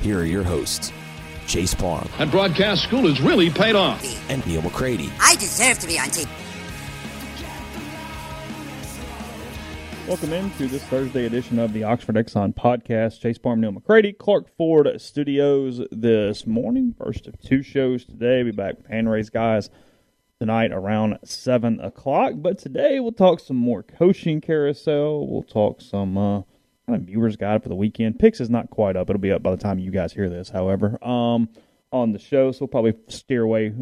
here are your hosts, Chase Parham And broadcast school has really paid off. and Neil McCready. I deserve to be on TV. Welcome into this Thursday edition of the Oxford Exxon podcast. Chase Parham, Neil McCready, Clark Ford Studios this morning. First of two shows today. Be back with Hand Raised Guys tonight around 7 o'clock. But today we'll talk some more coaching carousel. We'll talk some uh, kind of viewers guide for the weekend. Picks is not quite up. It'll be up by the time you guys hear this, however. Um, on the show, so we'll probably steer away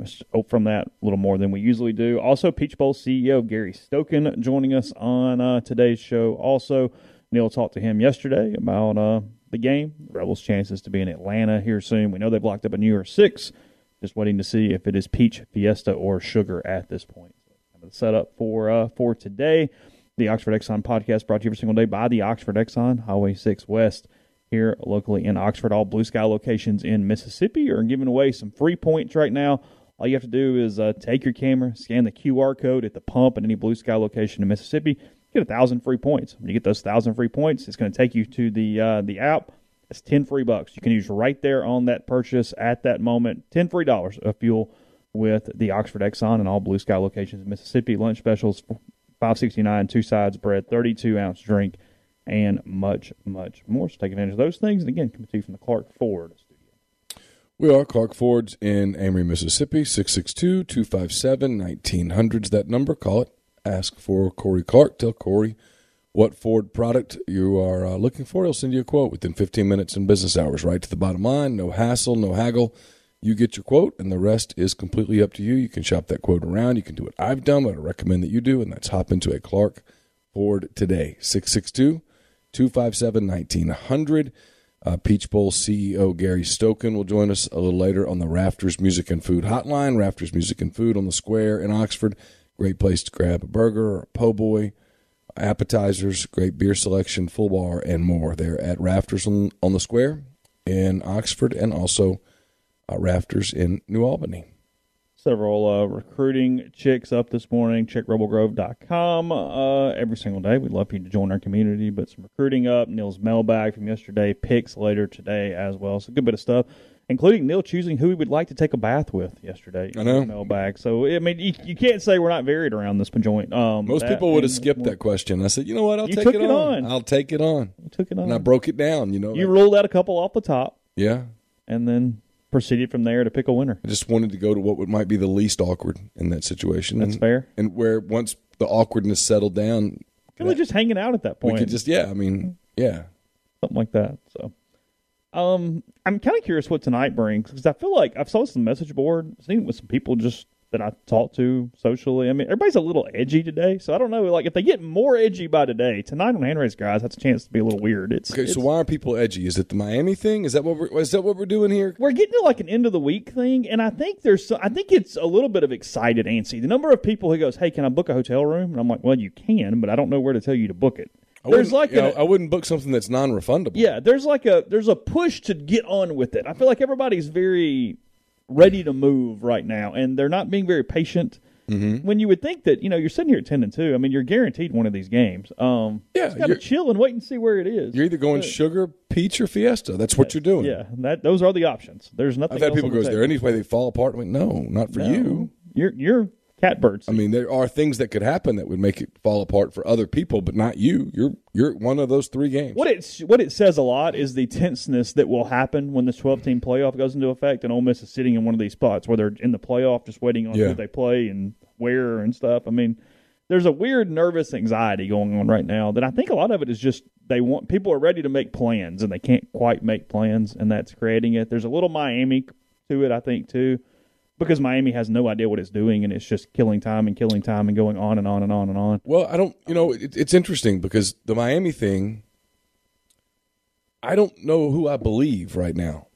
from that a little more than we usually do. Also, Peach Bowl CEO Gary Stokan joining us on uh, today's show. Also, Neil talked to him yesterday about uh, the game, Rebels' chances to be in Atlanta here soon. We know they've locked up a New Year Six. Just waiting to see if it is Peach, Fiesta, or Sugar at this point. Kind of the setup for uh, for today. The Oxford Exxon podcast brought to you every single day by the Oxford Exxon, Highway 6 West here locally in Oxford. All Blue Sky locations in Mississippi are giving away some free points right now. All you have to do is uh, take your camera, scan the QR code at the pump at any Blue Sky location in Mississippi, get a thousand free points. When you get those thousand free points, it's going to take you to the uh, the app. It's ten free bucks. You can use right there on that purchase at that moment. Ten free dollars of fuel with the Oxford Exxon and all Blue Sky locations in Mississippi. Lunch specials, five sixty nine, two sides bread, thirty two ounce drink and much, much more. So take advantage of those things. And again, coming to you from the Clark Ford studio. We are Clark Ford's in Amory, Mississippi, 662 257 1900's that number. Call it. Ask for Corey Clark. Tell Corey what Ford product you are uh, looking for. He'll send you a quote within 15 minutes in business hours, right to the bottom line. No hassle, no haggle. You get your quote, and the rest is completely up to you. You can shop that quote around. You can do what I've done, what I recommend that you do, and that's hop into a Clark Ford today. 662 257 1900. Uh, Peach Bowl CEO Gary Stokan will join us a little later on the Rafters Music and Food Hotline. Rafters Music and Food on the Square in Oxford. Great place to grab a burger or a po' boy, appetizers, great beer selection, full bar, and more. They're at Rafters on, on the Square in Oxford and also Rafters in New Albany. Several uh, recruiting chicks up this morning. Check rebelgrove.com uh, every single day. We'd love for you to join our community. But some recruiting up. Neil's mailbag from yesterday. Picks later today as well. So, a good bit of stuff, including Neil choosing who he would like to take a bath with yesterday. I know. Mailbag. So, I mean, you, you can't say we're not varied around this joint. Um, Most that people would have skipped that question. I said, you know what? I'll take it, it on. on. I'll take it on. You took it on. And I broke it down. You know, you ruled out a couple off the top yeah. and then proceeded from there to pick a winner. I just wanted to go to what would, might be the least awkward in that situation. That's and, fair. And where once the awkwardness settled down, Really just hanging out at that point. we could just yeah. I mean, yeah. something like that. So, um, I'm kind of curious what tonight brings because I feel like I've saw some message board, seen it with some people just that I talk to socially. I mean, everybody's a little edgy today, so I don't know. Like, if they get more edgy by today, tonight on Hand Raised Guys, that's a chance to be a little weird. It's Okay, so why are people edgy? Is it the Miami thing? Is that what we're is that what we're doing here? we're getting to like an end of the week thing, and I think there's so- I think it's a little bit of excited antsy. The number of people who goes, "Hey, can I book a hotel room?" and I'm like, "Well, you can, but I don't know where to tell you to book it." I There's like you a, know, I wouldn't book something that's non-refundable. Yeah, there's like a there's a push to get on with it. I feel like everybody's very ready to move right now, and they're not being very patient. when you would think that you know you're sitting here at ten and two. I mean, you're guaranteed one of these games. Um, Yeah, gotta you're- chill and wait and see where it is. You're either going sugar, peach, or fiesta. That's what you're doing. yeah, that those are the options. There's nothing. I've had people go, the "Is there any way they fall apart?" I'm like, no, not for No. you. You're you're catbirds. I mean, there are things that could happen that would make it fall apart for other people, but not you. You're you're one of those three games. What it what it says a lot is the tenseness that will happen when this 12 team playoff goes into effect, and Ole Miss is sitting in one of these spots where they're in the playoff, just waiting on Yeah. who they play and where and stuff. I mean, there's a weird nervous anxiety going on right now that I think a lot of it is just they want people are ready to make plans and they can't quite make plans, and that's creating it. There's a little Miami to it, I think, too. Because Miami has no idea what it's doing, and it's just killing time and killing time and going on and on and on and on. Well, I don't. You know, it, it's interesting because the Miami thing. I don't know who I believe right now.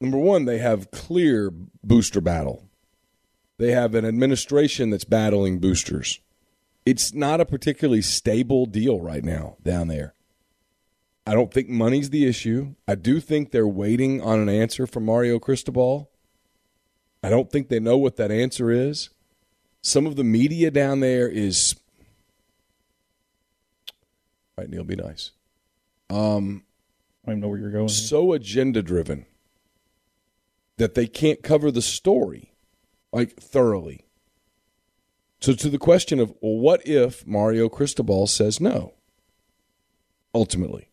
Number one, they have clear booster battle. They have an administration that's battling boosters. It's not a particularly stable deal right now down there. I don't think money's the issue. I do think they're waiting on an answer from Mario Cristobal. I don't think they know what that answer is. Some of the media down there is All right, Neil, be nice. Um, I don't know where you're going. So agenda driven that they can't cover the story like thoroughly. So to the question of well, what if Mario Cristobal says no? Ultimately,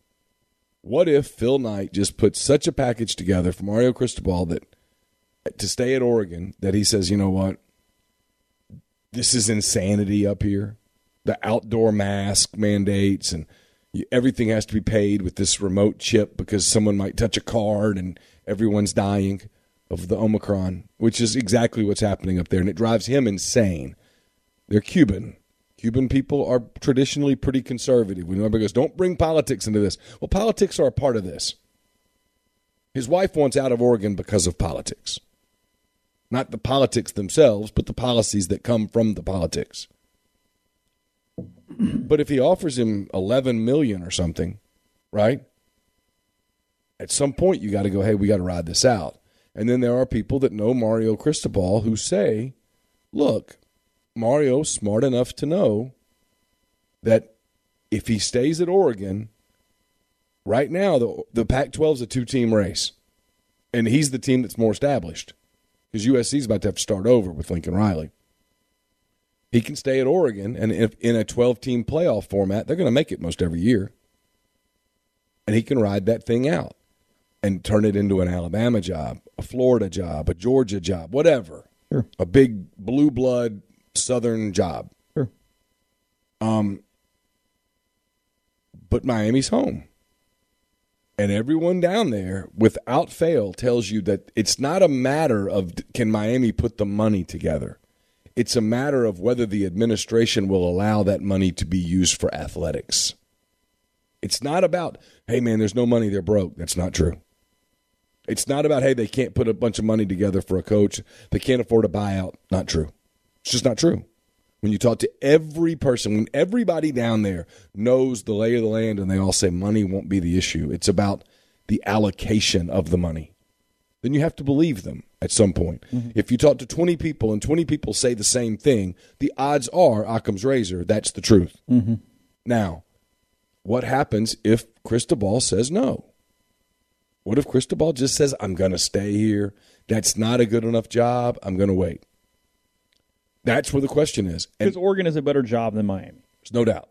what if Phil Knight just puts such a package together for Mario Cristobal that to stay at Oregon that he says, you know what, this is insanity up here. The outdoor mask mandates and everything has to be paid with this remote chip because someone might touch a card and everyone's dying of the Omicron, which is exactly what's happening up there. And it drives him insane. They're Cuban. Cuban people are traditionally pretty conservative. When everybody goes, don't bring politics into this. Well, politics are a part of this. His wife wants out of Oregon because of politics. Not the politics themselves, but the policies that come from the politics. But if he offers him 11 million or something, right? At some point you got to go, "Hey, we got to ride this out." And then there are people that know Mario Cristobal who say, "Look, Mario's smart enough to know that if he stays at Oregon, right now the the Pac-12 is a two-team race, and he's the team that's more established because USC's about to have to start over with Lincoln Riley. He can stay at Oregon, and if in a 12-team playoff format, they're going to make it most every year, and he can ride that thing out and turn it into an Alabama job, a Florida job, a Georgia job, whatever, Sure. a big blue blood Southern job. Sure. Um, but Miami's home. And everyone down there, without fail, tells you that it's not a matter of can Miami put the money together. It's a matter of whether the administration will allow that money to be used for athletics. It's not about, hey, man, there's no money, they're broke. That's not true. It's not about, hey, they can't put a bunch of money together for a coach. They can't afford a buyout. Not true. It's just not true. When you talk to every person, when everybody down there knows the lay of the land and they all say money won't be the issue, it's about the allocation of the money. Then you have to believe them at some point. Mm-hmm. If you talk to 20 people and 20 people say the same thing, the odds are Occam's razor, that's the truth. Mm-hmm. Now, what happens if Cristobal says no? What if Cristobal just says, I'm going to stay here? That's not a good enough job. I'm going to wait. That's where the question is. Because Oregon is a better job than Miami. there's no doubt.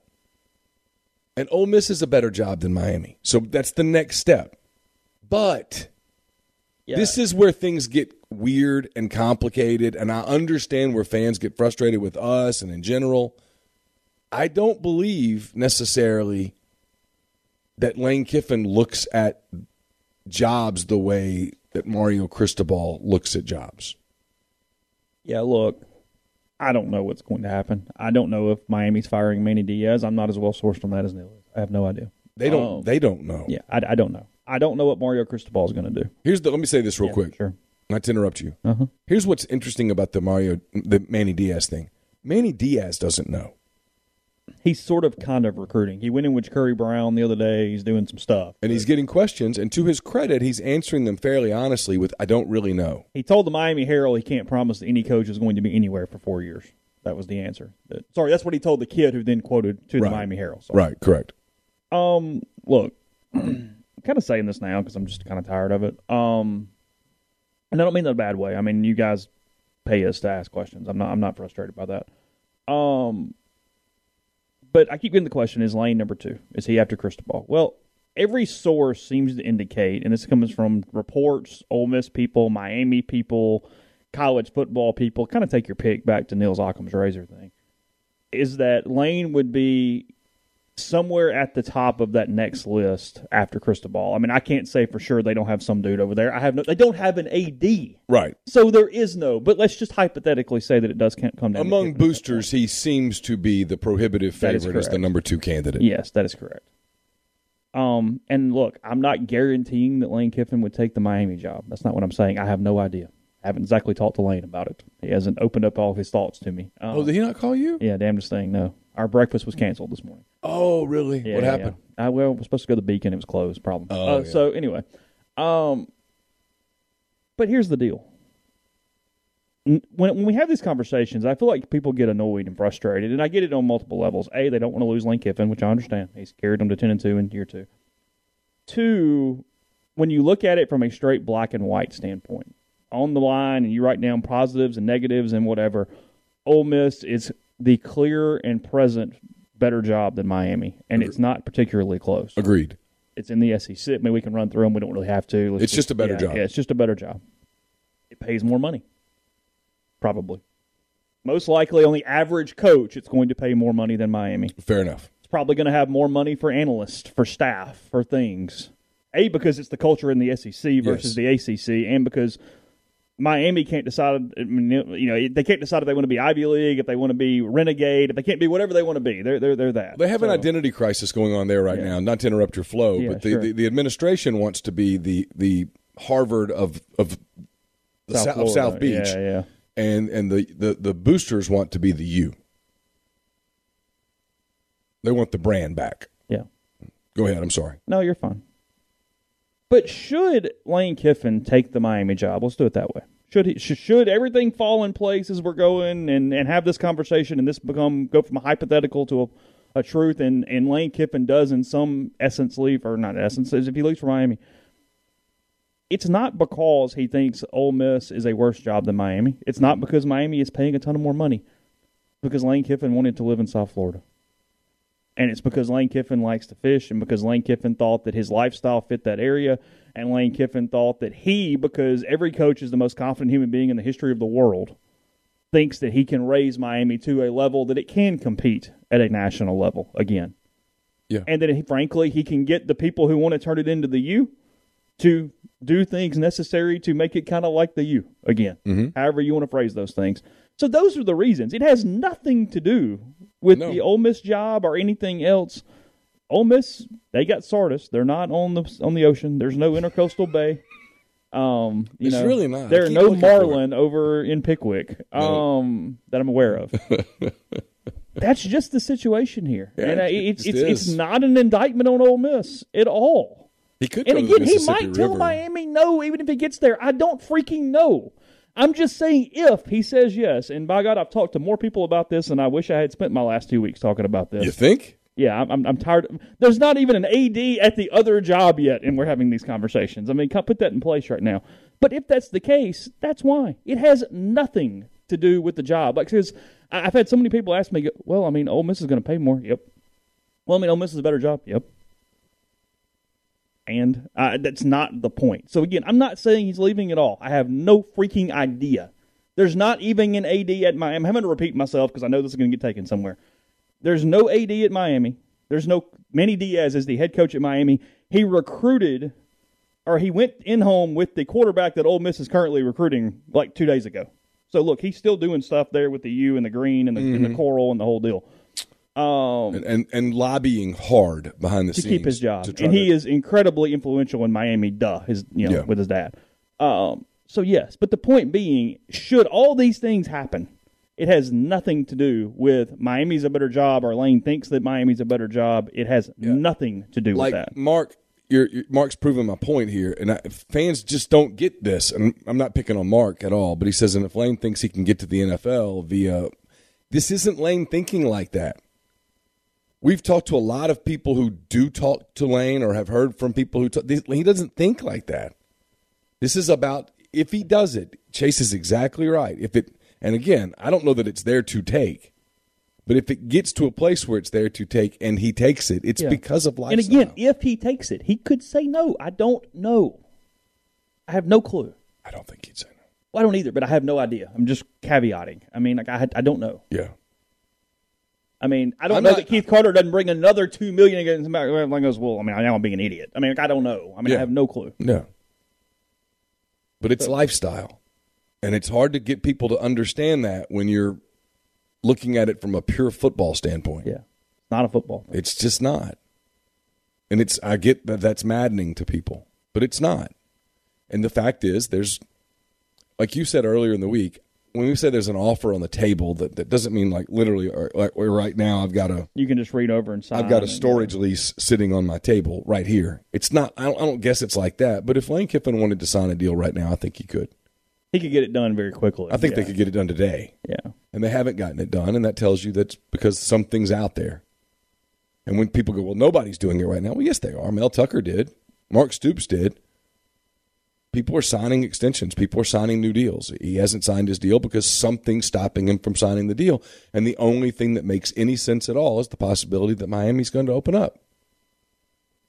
And Ole Miss is a better job than Miami. So that's the next step. But this is where things get weird and complicated. And I understand where fans get frustrated with us and in general. I don't believe necessarily that Lane Kiffin looks at jobs the way that Mario Cristobal looks at jobs. Yeah, look, I don't know what's going to happen. I don't know if Miami's firing Manny Diaz. I'm not as well sourced on that as Neil is. I have no idea. They don't. Um, they don't know. Yeah, I, I don't know. I don't know what Mario Cristobal is going to do. Here's the. Let me say this real Yeah, quick. Sure. Not to interrupt you. Uh-huh. Here's what's interesting about the Mario, the Manny Diaz thing. Manny Diaz doesn't know. He's sort of kind of recruiting. He went in with Curry Brown the other day. He's doing some stuff. And he's getting questions, and to his credit, he's answering them fairly honestly with, I don't really know. He told the Miami Herald he can't promise that any coach is going to be anywhere for four years. That was the answer. Sorry, that's what he told the kid who then quoted to the Miami Herald. Sorry. Right, correct. Um, look, I'm kind of saying this now because I'm just kind of tired of it. Um, and I don't mean that in a bad way. I mean, you guys pay us to ask questions. I'm not. I'm not frustrated by that. Um, but I keep getting the question: Is Lane number two? Is he after Cristobal? Well, every source seems to indicate, and this comes from reports, Ole Miss people, Miami people, college football people. Kind of take your pick back to Neil's Occam's razor thing. Is that Lane would be somewhere at the top of that next list after Cristobal. I mean, I can't say for sure they don't have some dude over there. I have no. They don't have an AD, Right. so there is no. But let's just hypothetically say that it does come down. Among boosters, he seems to be the prohibitive favorite as the number two candidate. Yes, that is correct. Um, and look, I'm not guaranteeing that Lane Kiffin would take the Miami job. That's not what I'm saying. I have no idea. I haven't exactly talked to Lane about it. He hasn't opened up all of his thoughts to me. Um, Oh, did he not call you? yeah, damnedest thing. No, our breakfast was canceled this morning. Oh, really? Yeah, what yeah, happened? yeah. I well, we're supposed to go to the Beacon. It was closed. Problem. Oh, Uh. So anyway, um, but here's the deal. When when we have these conversations, I feel like people get annoyed and frustrated, and I get it on multiple levels. A, they don't want to lose Lane Kiffin, which I understand. He's carried them to ten and two in year two. Two, when you look at it from a straight black and white standpoint, on the line, and you write down positives and negatives and whatever, Ole Miss is the clear and present better job than Miami, and it's not particularly close. Agreed. It's in the SEC. I mean, we can run through them. We don't really have to. Let's It's just a better yeah, job. Yeah, it's just a better job. It pays more money, probably. Most likely, on the average coach, it's going to pay more money than Miami. Fair enough. It's probably going to have more money for analysts, for staff, for things. A because it's the culture in the SEC versus the ACC, and because Miami can't decide. You know, they can't decide if they want to be Ivy League, if they want to be Renegade, if they can't be whatever they want to be. They're they're they're that. They have an identity crisis going on there right Yeah. now. Not to interrupt your flow, Yeah, but the, sure. the, the administration wants to be the the Harvard of of South, of South Beach, Yeah, yeah. and and the, the the boosters want to be the U. They want the brand back. Yeah. Go ahead. I'm sorry. No, you're fine. But should Lane Kiffin take the Miami job? Let's do it that way. Should he? Should, everything fall in place as we're going and, and have this conversation and this become go from a hypothetical to a, a truth? And, and Lane Kiffin does in some essence leave or not essence if he leaves for Miami. It's not because he thinks Ole Miss is a worse job than Miami. It's not because Miami is paying a ton of more money. Because Lane Kiffin wanted to live in South Florida and it's because Lane Kiffin likes to fish, and because Lane Kiffin thought that his lifestyle fit that area, and Lane Kiffin thought that he, because every coach is the most confident human being in the history of the world, thinks that he can raise Miami to a level that it can compete at a national level again. Yeah. And that, he, frankly, he can get the people who want to turn it into the U to do things necessary to make it kind of like the U again. Mm-hmm. However you want to phrase those things. So those are the reasons. It has nothing to do with No. the Ole Miss job or anything else. Ole Miss, they got Sardis. They're not on the on the ocean. There's no intercoastal bay. Um, you It's know, really not. There are no looking for it. marlin over in Pickwick. No. Um, that I'm aware of. That's just the situation here, Yeah, and uh, it it's it's it's not an indictment on Ole Miss at all. He could. And go to the again, he might tell Miami no, even if he gets there. I don't freaking know. I'm just saying if he says yes. And by God, I've talked to more people about this, and I wish I had spent my last two weeks talking about this. You think? Yeah, I'm, I'm, I'm tired. There's not even an AD at the other job yet, and we're having these conversations. I mean, put that in place right now. But if that's the case, that's why it has nothing to do with the job. Like, because I've had so many people ask me, "Well, I mean, Ole Miss is going to pay more." Yep. Well, I mean, Ole Miss is a better job. Yep. And uh, that's not the point. So again, I'm not saying he's leaving at all. I have no freaking idea. There's not even an AD at Miami. I'm having to repeat myself because I know this is going to get taken somewhere. There's no AD at Miami. There's no Manny Diaz is the head coach at Miami. He recruited, or he went in home with the quarterback that Ole Miss is currently recruiting like two days ago. So look, he's still doing stuff there with the U and the green and the, and the coral and the whole deal And, and and lobbying hard behind the scenes. to scenes keep his job, and he to- is incredibly influential in Miami. Duh, his you know Yeah. with his dad. Um, so yes, but the point being, should all these things happen, it has nothing to do with Miami's a better job or Lane thinks that Miami's a better job. It has nothing to do like with that. Mark. You're, you're, Mark's proving my point here, and I, fans just don't get this. And I'm not picking on Mark at all, but he says, and if Lane thinks he can get to the NFL via This isn't Lane thinking like that. We've talked to a lot of people who do talk to Lane or have heard from people who talk. He doesn't think like that. This is about if he does it. Chase is exactly right. If it, and again, I don't know that it's there to take, but if it gets to a place where it's there to take and he takes it, it's Yeah. because of life. And again, if he takes it, he could say no. I don't know. I have no clue. I don't think he'd say no. Well, I don't either, but I have no idea. I'm just caveating. I mean, like I, I don't know. Yeah. I mean, I don't I'm know not- that Keith Carter doesn't bring another two million against somebody. Like goes, well, I mean, I'm being an idiot. I mean, I don't know. I mean, Yeah. I have no clue. No. But it's lifestyle. And it's hard to get people to understand that when you're looking at it from a pure football standpoint. Yeah, It's not a football. Thing. It's just not. And it's I get that that's maddening to people, but it's not. And the fact is there's like you said earlier in the week, when we say there's an offer on the table that, that doesn't mean like literally or like or right now I've got a You can just read over and sign. I've got a and- uh, storage lease sitting on my table right here. It's not. I don't, I don't guess it's like that. But if Lane Kiffin wanted to sign a deal right now, I think he could. He could get it done very quickly. I think yeah. they could get it done today, Yeah, and they haven't gotten it done, and that tells you that's because something's out there. And when people go, "Well, nobody's doing it right now," well, yes, they are. Mel Tucker did. Mark Stoops did. People are signing extensions. People are signing new deals. He hasn't signed his deal because something's stopping him from signing the deal. And the only thing that makes any sense at all is the possibility that Miami's going to open up.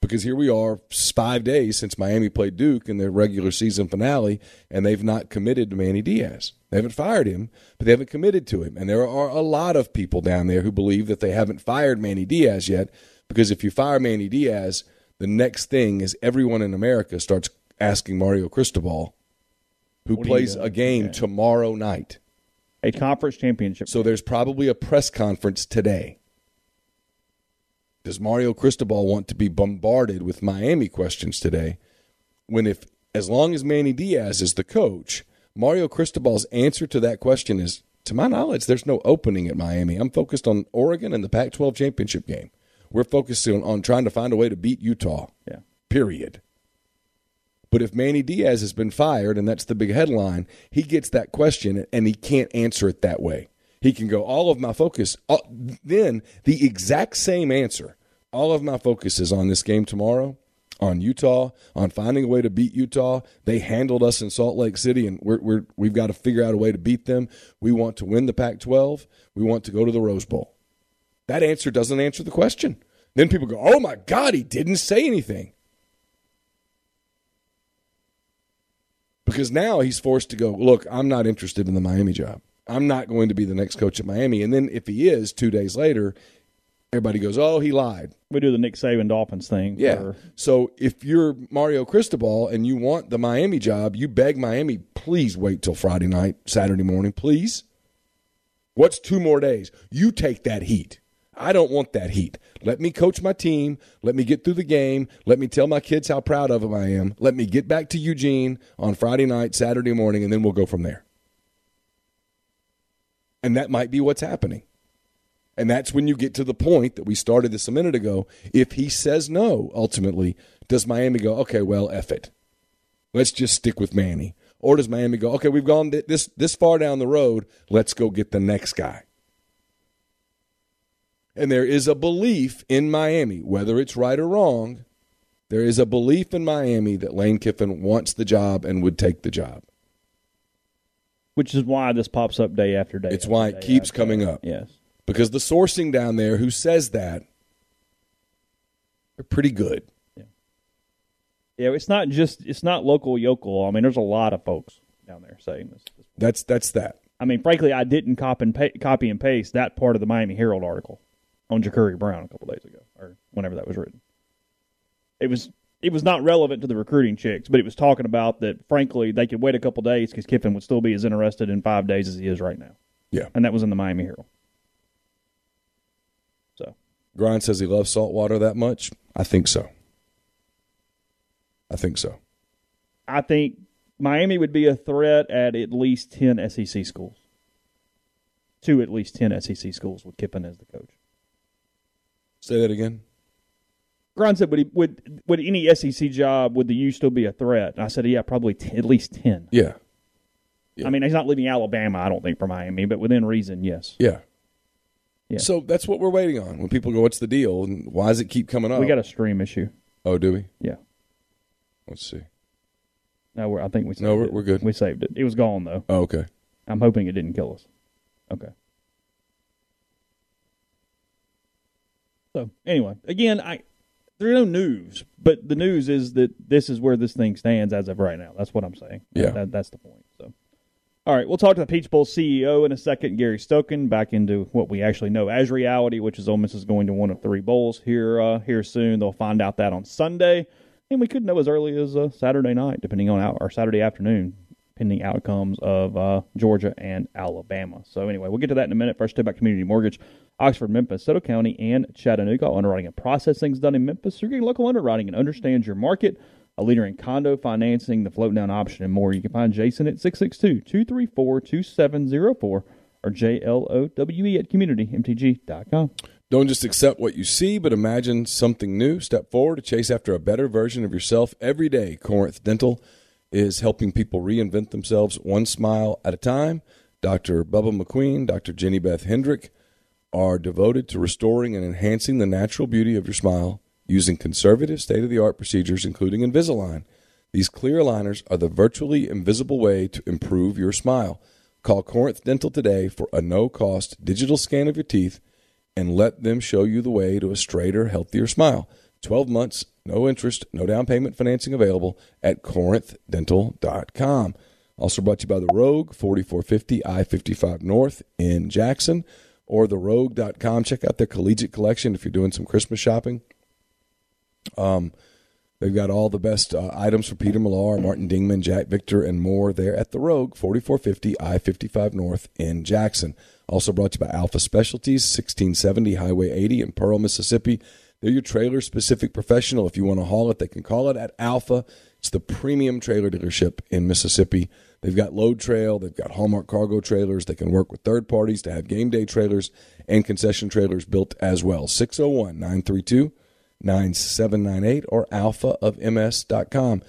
Because here we are, five days since Miami played Duke in their regular season finale, and they've not committed to Manny Diaz. They haven't fired him, but they haven't committed to him. And there are a lot of people down there who believe that they haven't fired Manny Diaz yet, because if you fire Manny Diaz, the next thing is everyone in America starts asking Mario Cristobal, who What plays a game Yeah. tomorrow night. a conference championship. So there's probably a press conference today. Does Mario Cristobal want to be bombarded with Miami questions today? When if as long as Manny Diaz is the coach, Mario Cristobal's answer to that question is to my knowledge there's no opening at Miami. I'm focused on Oregon and the Pac-12 championship game. We're focused on, on trying to find a way to beat Utah. yeah, Period. But if Manny Diaz has been fired, and that's the big headline, he gets that question and he can't answer it that way. He can go, all of my focus, all, then the exact same answer. All of my focus is on this game tomorrow, on Utah, on finding a way to beat Utah. They handled us in Salt Lake City, and we're, we're, we've got to figure out a way to beat them. We want to win the Pac 12. We want to go to the Rose Bowl. That answer doesn't answer the question. Then people go, oh my God, he didn't say anything. Because now he's forced to go look i'm not interested in the miami job. I'm not going to be the next coach at miami. And then if he is two days later everybody goes oh he lied. We do the Nick Saban Dolphins thing. yeah. for- so if you're mario cristobal and you want the miami job you beg miami please wait till friday night saturday morning please. What's two more days? You take that heat I don't want that heat. Let me coach my team. Let me get through the game. Let me tell my kids how proud of them I am. Let me get back to Eugene on Friday night, Saturday morning, and then we'll go from there. And that might be what's happening. And that's when you get to the point that we started this a minute ago. If he says no, ultimately, does Miami go, okay, well, F it. Let's just stick with Manny. Or does Miami go, okay, we've gone this, this far down the road. Let's go get the next guy. And there is a belief in Miami, whether it's right or wrong, there is a belief in Miami that Lane Kiffin wants the job and would take the job. which is why this pops up day after day. It's after why it keeps coming day. up. Yes. Because the sourcing down there who says that are pretty good. Yeah, it's not just it's not local yokel. I mean, there's a lot of folks down there saying this. That's that's that. I mean, frankly, I didn't and, pa- copy and paste that part of the Miami Herald article on Jacurri Brown a couple days ago, or whenever that was written. It was it was not relevant to the recruiting chicks, but it was talking about that. Frankly, they could wait a couple days because Kiffin would still be as interested in five days as he is right now, Yeah. and that was in the Miami Herald. So Grind says he loves salt water that much. I think so. I think so. I think Miami would be a threat at at least ten SEC schools. To at least ten SEC schools with Kiffin as the coach. Say that again. Grind said, "Would he, would would any SEC job would the U still be a threat?" And I said, "Yeah, probably t- at least ten. Yeah. Yeah. I mean, he's not leaving Alabama, I don't think, for Miami, but within reason, yes. Yeah. Yeah. So that's what we're waiting on. When people go, "What's the deal?" and why does it keep coming up? We got a stream issue. oh, do we? Yeah. Let's see. No, we're, I think we saved No, we're- it. we're good. We saved it. It was gone though. Oh, okay. I'm hoping it didn't kill us. Okay. So anyway, again, I there's no news, but the news is that this is where this thing stands as of right now. That's what I'm saying. Yeah. That, that's the point. So, all right, we'll talk to the Peach Bowl CEO in a second, Gary Stokan, back into what we actually know as reality, which is Ole Miss is going to one of three bowls here uh, here soon. They'll find out that on Sunday, and we could know as early as uh, Saturday night, depending on our, or Saturday afternoon, pending outcomes of uh, Georgia and Alabama. So anyway, we'll get to that in a minute. First, about Community Mortgage, Oxford, Memphis, Soto County, and Chattanooga. Underwriting and processing is done in Memphis. You're getting local underwriting and understands your market. A leader in condo financing, the float down option, and more. You can find Jason at 662-234-2704 or J-L-O-W-E at communitymtg.com. Don't just accept what you see, but imagine something new. Step forward to chase after a better version of yourself every day. Corinth Dental is helping people reinvent themselves one smile at a time. Dr. Bubba McQueen, Dr. Jenny Beth Hendrick are devoted to restoring and enhancing the natural beauty of your smile using conservative, state of the art procedures, including Invisalign. These clear aligners are the virtually invisible way to improve your smile. Call Corinth Dental today for a no cost digital scan of your teeth and let them show you the way to a straighter, healthier smile. 12 months, no interest, no down payment financing available at corinthdental.com. Also brought to you by The Rogue, 4450 I 55 North in Jackson, or therogue.com. Check out their collegiate collection if you're doing some Christmas shopping. Um, they've got all the best uh, items for Peter Millar, Martin Dingman, Jack Victor, and more there at The Rogue, 4450 I 55 North in Jackson. Also brought to you by Alpha Specialties, 1670 Highway 80 in Pearl, Mississippi. They're your trailer specific professional. If you want to haul it, they can call it at Alpha. It's the premium trailer dealership in Mississippi. They've got load trail, they've got Hallmark cargo trailers. They can work with third parties to have game day trailers and concession trailers built as well. 601 932 9798 or alphaofms.com.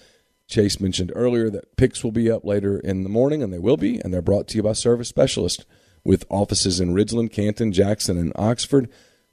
Chase mentioned earlier that picks will be up later in the morning, and they will be, and they're brought to you by Service Specialist with offices in Ridgeland, Canton, Jackson, and Oxford.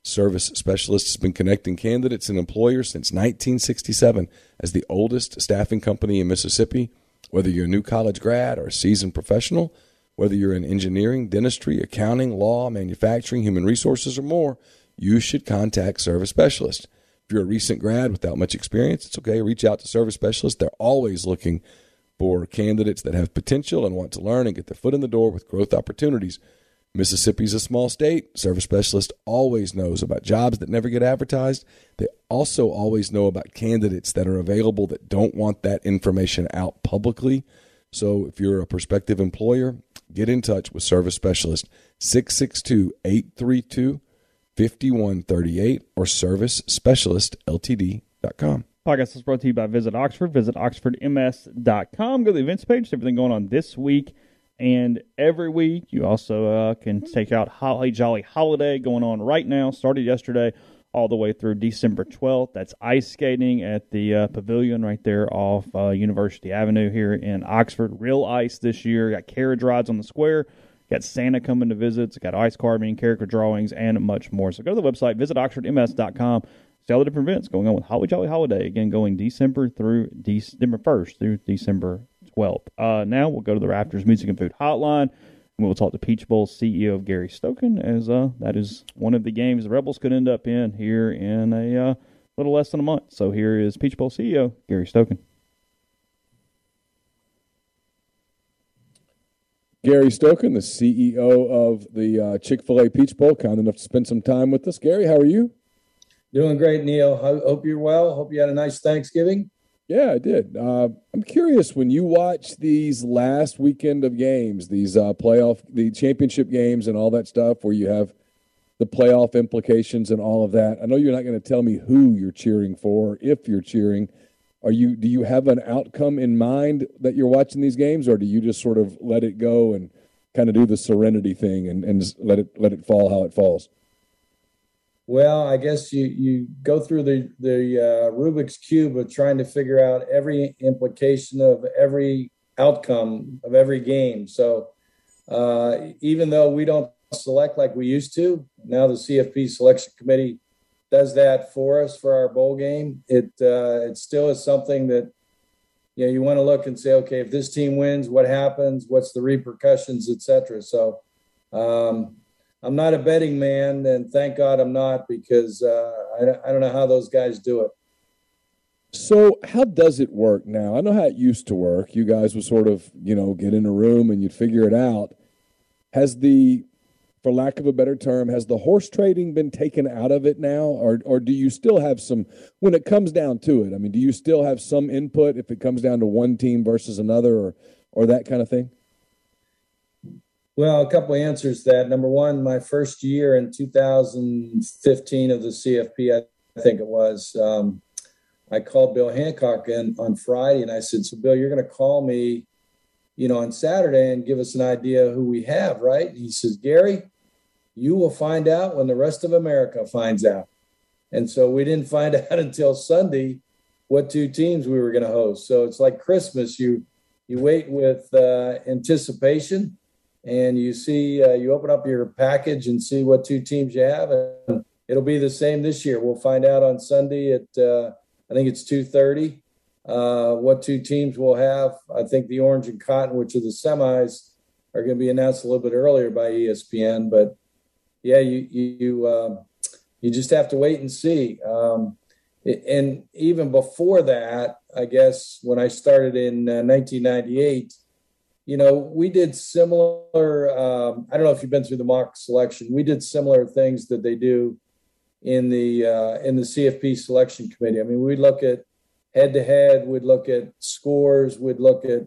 Service Specialist has been connecting candidates and employers since 1967 as the oldest staffing company in Mississippi. Whether you're a new college grad or a seasoned professional, whether you're in engineering, dentistry, accounting, law, manufacturing, human resources, or more, you should contact Service Specialist. If you're a recent grad without much experience, it's okay. Reach out to Service Specialist. They're always looking for candidates that have potential and want to learn and get their foot in the door with growth opportunities. Mississippi's a small state. Service Specialist always knows about jobs that never get advertised. They also always know about candidates that are available that don't want that information out publicly. So if you're a prospective employer, get in touch with Service Specialist 662 832 5138 or servicespecialistltd.com. Podcast is brought to you by Visit Oxford. Visit oxfordms.com. Go to the events page. Everything going on this week and every week. You also uh, can take out Holly Jolly Holiday going on right now. Started yesterday all the way through December 12th. That's ice skating at the uh, pavilion right there off uh, University Avenue here in Oxford. Real ice this year. Got carriage rides on the square. Got Santa coming to visit. It's got ice carving, character drawings, and much more. So go to the website, visit oxfordms.com. See all the different events going on with Holly Jolly Holiday. Again, going December through December 1st through December 12th. Uh, now we'll go to the Rafters Music and Food Hotline. And we'll talk to Peach Bowl CEO of Gary Stokan, as uh, that is one of the games the Rebels could end up in here in a uh, little less than a month. So here is Peach Bowl CEO Gary Stokan. Gary Stokan, the CEO of the uh, Chick fil A Peach Bowl, kind enough to spend some time with us. Gary, how are you? Doing great, Neil. Hope you're well. Hope you had a nice Thanksgiving. Yeah, I did. Uh, I'm curious when you watch these last weekend of games, these uh, playoff, the championship games, and all that stuff, where you have the playoff implications and all of that. I know you're not going to tell me who you're cheering for, if you're cheering. Are you? Do you have an outcome in mind that you're watching these games, or do you just sort of let it go and kind of do the serenity thing and, and let it let it fall how it falls? Well, I guess you you go through the the uh, Rubik's cube of trying to figure out every implication of every outcome of every game. So uh, even though we don't select like we used to. Now the CFP selection committee does that for us for our bowl game. It uh, it still is something that you know you want to look and say, okay, if this team wins, what happens? What's the repercussions, etc. So um, I'm not a betting man, and thank God I'm not because uh, I, I don't know how those guys do it. So, how does it work now? I know how it used to work. You guys would sort of, you know, get in a room and you'd figure it out. Has the, for lack of a better term, has the horse trading been taken out of it now, or or do you still have some? When it comes down to it, I mean, do you still have some input if it comes down to one team versus another, or or that kind of thing? Well, a couple of answers that. Number one, my first year in 2015 of the CFP, I think it was. Um, I called Bill Hancock in on Friday and I said, So, Bill, you're going to call me, you know, on Saturday and give us an idea who we have, right? And he says, Gary, you will find out when the rest of America finds out. And so we didn't find out until Sunday what two teams we were going to host. So it's like Christmas. You you wait with uh, anticipation, and you see uh, you open up your package and see what two teams you have, and it'll be the same this year. We'll find out on Sunday at uh, I think it's 2:30. Uh, what two teams will have? I think the Orange and Cotton, which are the semis, are going to be announced a little bit earlier by ESPN. But yeah, you you uh, you just have to wait and see. Um, and even before that, I guess when I started in uh, 1998, you know, we did similar. Um, I don't know if you've been through the mock selection. We did similar things that they do in the uh, in the CFP selection committee. I mean, we'd look at head to head, we'd look at scores, we'd look at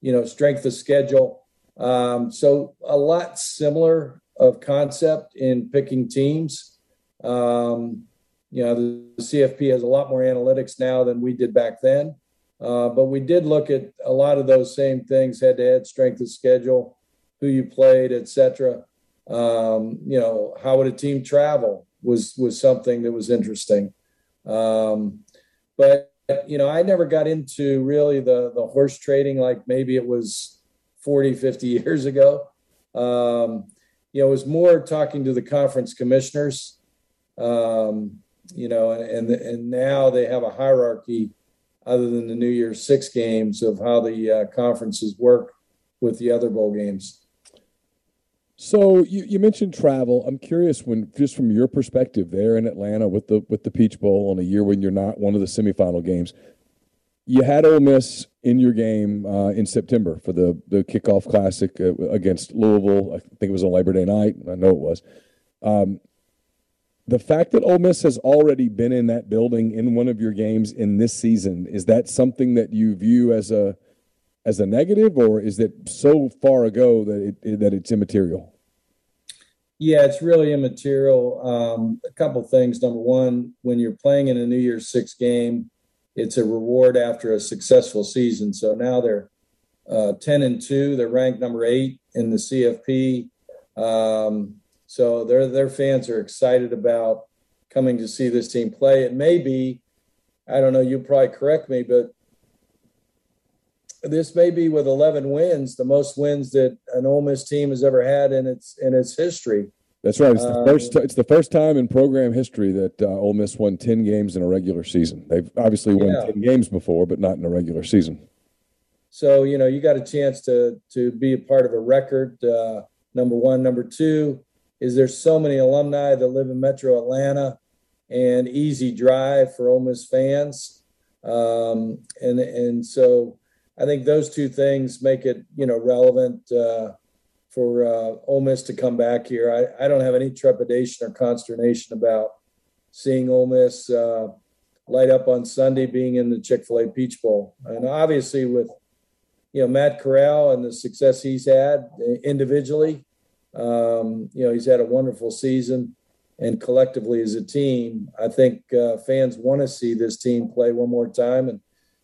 you know strength of schedule. Um, so a lot similar of concept in picking teams. Um, you know, the, the CFP has a lot more analytics now than we did back then. Uh, but we did look at a lot of those same things: head-to-head, strength of schedule, who you played, etc. Um, you know, how would a team travel? was was something that was interesting. Um, but you know, I never got into really the the horse trading like maybe it was 40, 50 years ago. Um, you know, it was more talking to the conference commissioners. Um, you know, and and now they have a hierarchy other than the New Year's Six games of how the uh, conferences work with the other bowl games. So you, you mentioned travel. I'm curious when just from your perspective there in Atlanta with the with the Peach Bowl on a year when you're not one of the semifinal games. You had Ole Miss in your game uh, in September for the the kickoff classic uh, against Louisville. I think it was on Labor Day night. I know it was. Um, the fact that Ole Miss has already been in that building in one of your games in this season is that something that you view as a as a negative, or is it so far ago that it, that it's immaterial? Yeah, it's really immaterial. Um, a couple things. Number one, when you're playing in a New Year's Six game, it's a reward after a successful season. So now they're uh, ten and two. They're ranked number eight in the CFP. Um, so their their fans are excited about coming to see this team play. It may be, I don't know. You probably correct me, but this may be with 11 wins, the most wins that an Ole Miss team has ever had in its in its history. That's right. It's the um, first. It's the first time in program history that uh, Ole Miss won 10 games in a regular season. They've obviously won yeah. 10 games before, but not in a regular season. So you know you got a chance to to be a part of a record. Uh, number one, number two is there's so many alumni that live in Metro Atlanta, and easy drive for Ole Miss fans, um, and and so I think those two things make it, you know, relevant uh, for uh, Ole Miss to come back here. I, I don't have any trepidation or consternation about seeing Ole Miss uh, light up on Sunday, being in the Chick Fil A Peach Bowl, and obviously with you know Matt Corral and the success he's had individually. Um, you know, he's had a wonderful season, and collectively as a team, I think uh, fans want to see this team play one more time and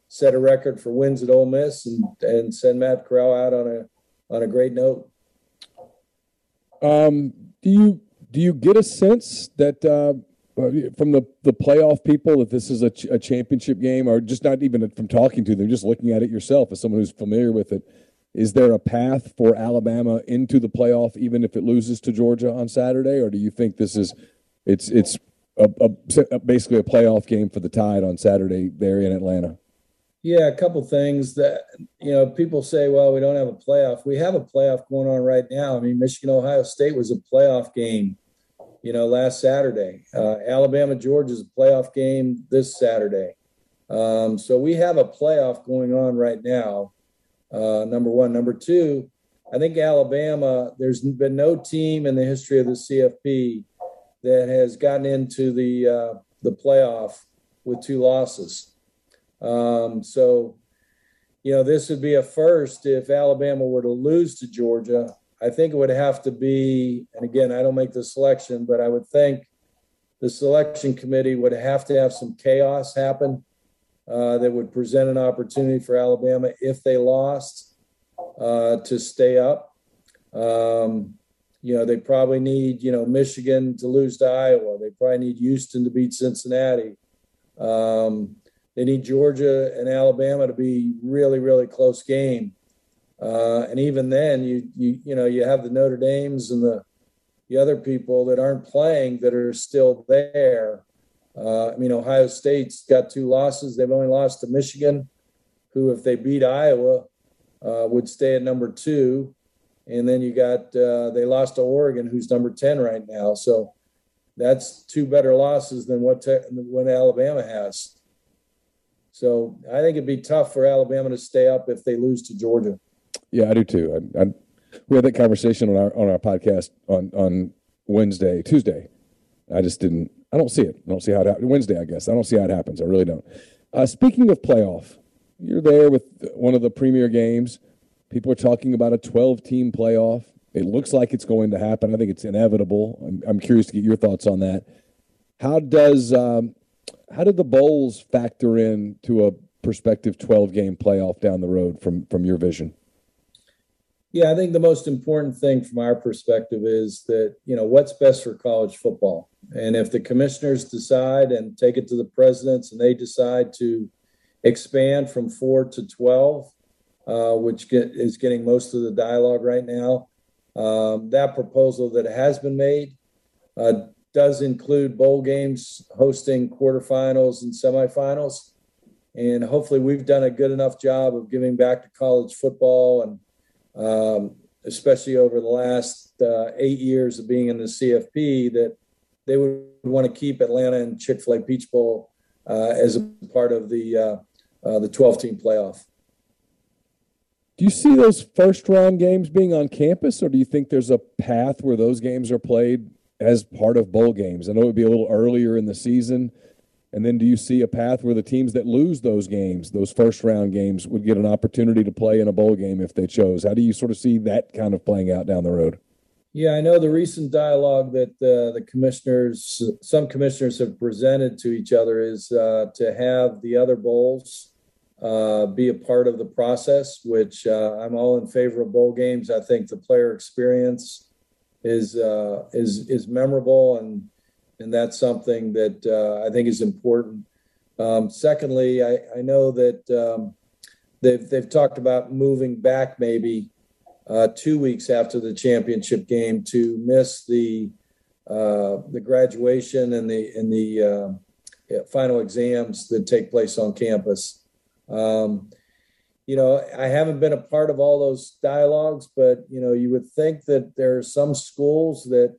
set a record for wins at Ole Miss and and send Matt Corral out on a on a great note. Um, do you do you get a sense that uh, from the the playoff people that this is a, ch- a championship game, or just not even from talking to them, just looking at it yourself as someone who's familiar with it? Is there a path for Alabama into the playoff, even if it loses to Georgia on Saturday, or do you think this is it's it's a, a, basically a playoff game for the Tide on Saturday there in Atlanta? Yeah, a couple things that you know people say, well, we don't have a playoff. We have a playoff going on right now. I mean, Michigan Ohio State was a playoff game, you know, last Saturday. Uh, Alabama Georgia is a playoff game this Saturday. Um, so we have a playoff going on right now. Uh, number one, number two, I think Alabama. There's been no team in the history of the CFP that has gotten into the uh, the playoff with two losses. Um, so, you know, this would be a first if Alabama were to lose to Georgia. I think it would have to be, and again, I don't make the selection, but I would think the selection committee would have to have some chaos happen uh, that would present an opportunity for Alabama if they lost uh, to stay up. Um, you know, they probably need, you know, Michigan to lose to Iowa. They probably need Houston to beat Cincinnati. Um, they need Georgia and Alabama to be really, really close game. Uh, and even then, you you you know you have the Notre Dames and the the other people that aren't playing that are still there. Uh, I mean, Ohio State's got two losses. They've only lost to Michigan, who, if they beat Iowa, uh, would stay at number two. And then you got uh, they lost to Oregon, who's number ten right now. So that's two better losses than what te- Alabama has. So I think it'd be tough for Alabama to stay up if they lose to Georgia. Yeah, I do too. I, I, we had that conversation on our on our podcast on on Wednesday, Tuesday. I just didn't. I don't see it. I don't see how it happens. Wednesday, I guess. I don't see how it happens. I really don't. Uh, speaking of playoff, you're there with one of the premier games. People are talking about a 12 team playoff. It looks like it's going to happen. I think it's inevitable. I'm, I'm curious to get your thoughts on that. How does um, how did the bowls factor in to a prospective 12 game playoff down the road from from your vision? Yeah, I think the most important thing from our perspective is that, you know, what's best for college football. And if the commissioners decide and take it to the presidents and they decide to expand from four to 12, uh, which get, is getting most of the dialogue right now, um, that proposal that has been made uh, does include bowl games, hosting quarterfinals and semifinals. And hopefully, we've done a good enough job of giving back to college football, and um, especially over the last uh, eight years of being in the CFP, that they would want to keep Atlanta and Chick Fil A Peach Bowl uh, as a part of the uh, uh the 12 team playoff. Do you see those first round games being on campus, or do you think there's a path where those games are played as part of bowl games? I know it would be a little earlier in the season. And then do you see a path where the teams that lose those games, those first round games, would get an opportunity to play in a bowl game if they chose? How do you sort of see that kind of playing out down the road? Yeah, I know the recent dialogue that uh, the commissioners, some commissioners have presented to each other is uh, to have the other bowls uh, be a part of the process, which uh, I'm all in favor of bowl games. I think the player experience is uh, is is memorable, and and that's something that uh, I think is important. Um, secondly, I, I know that um, they've they've talked about moving back maybe uh, two weeks after the championship game to miss the uh, the graduation and the and the uh, final exams that take place on campus. Um, you know, I haven't been a part of all those dialogues, but you know, you would think that there are some schools that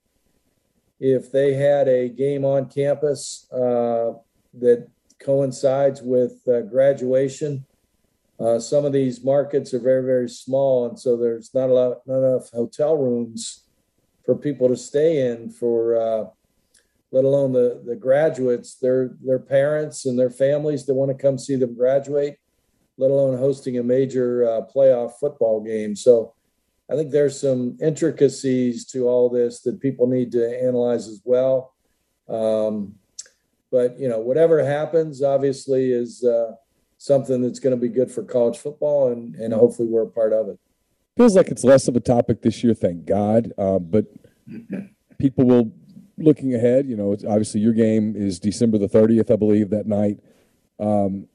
if they had a game on campus uh, that coincides with uh, graduation, uh, some of these markets are very, very small, and so there's not a lot, not enough hotel rooms for people to stay in for, uh, let alone the the graduates, their their parents and their families that want to come see them graduate let alone hosting a major uh, playoff football game. So I think there's some intricacies to all this that people need to analyze as well. Um, but you know, whatever happens, obviously, is uh, something that's going to be good for college football, and and hopefully we're a part of it. Feels like it's less of a topic this year, thank God. Uh, but people will looking ahead. You know, obviously your game is December the 30th, I believe, that night. Um,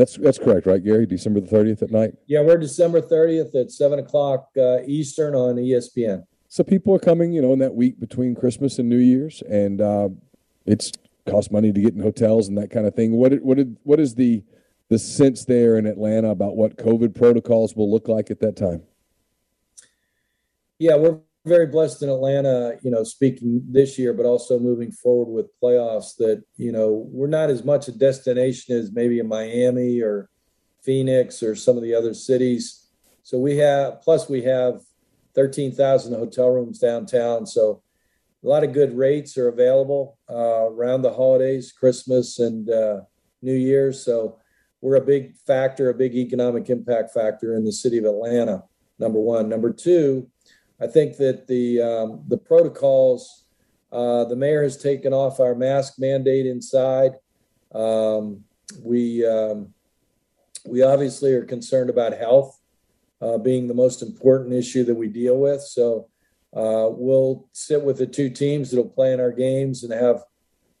That's that's correct, right, Gary? December the thirtieth at night. Yeah, we're December 30th at 7 o'clock uh, Eastern on ESPN. So people are coming, you know, in that week between Christmas and New Year's, and uh, it's cost money to get in hotels and that kind of thing. What what did, what is the the sense there in Atlanta about what COVID protocols will look like at that time? Yeah, we're very blessed in Atlanta, you know, speaking this year, but also moving forward with playoffs that, you know, we're not as much a destination as maybe in Miami or Phoenix or some of the other cities. So we have, plus we have 13,000 hotel rooms downtown. So a lot of good rates are available uh, around the holidays, Christmas and uh, New Year's. So we're a big factor, a big economic impact factor in the city of Atlanta, number one. Number two, I think that the um, the protocols, uh, the mayor has taken off our mask mandate inside. Um, we um, we obviously are concerned about health uh, being the most important issue that we deal with. So uh, we'll sit with the two teams that'll play in our games and have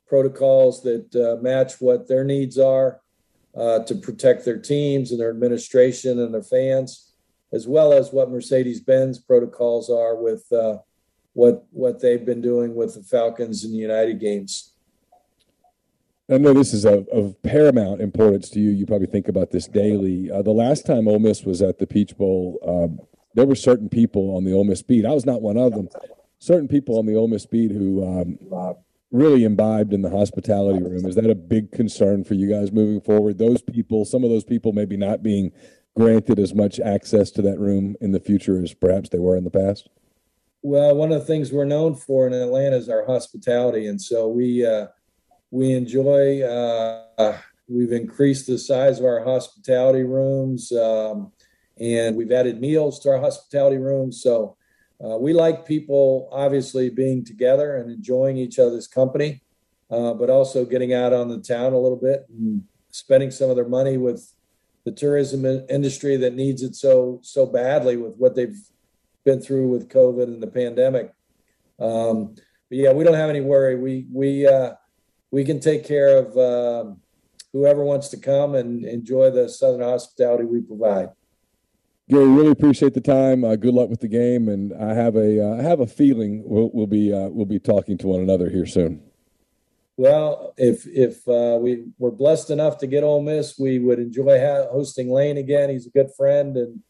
protocols that uh, match what their needs are uh, to protect their teams and their administration and their fans as well as what Mercedes Benz protocols are with uh, what what they've been doing with the Falcons and the United games. I know this is of, of paramount importance to you. You probably think about this daily. Uh, the last time Ole Miss was at the Peach Bowl, um, there were certain people on the Ole Miss beat. I was not one of them. Certain people on the Ole Miss beat who um, really imbibed in the hospitality room. Is that a big concern for you guys moving forward? Those people, some of those people, maybe not being granted as much access to that room in the future as perhaps they were in the past? Well, one of the things we're known for in Atlanta is our hospitality, and so we uh, we enjoy. Uh, we've increased the size of our hospitality rooms, um, and we've added meals to our hospitality rooms. So uh, we like people obviously being together and enjoying each other's company, uh, but also getting out on the town a little bit and spending some of their money with the tourism industry that needs it so so badly with what they've been through with COVID and the pandemic. Um, but yeah, we don't have any worry. We we uh, we can take care of um, whoever wants to come and enjoy the southern hospitality we provide. Gary, really appreciate the time. Uh, good luck with the game, and I have a uh, I have a feeling we'll, we'll be uh, we'll be talking to one another here soon. Well, if if uh, we were blessed enough to get Ole Miss, we would enjoy ha- hosting Lane again. He's a good friend, and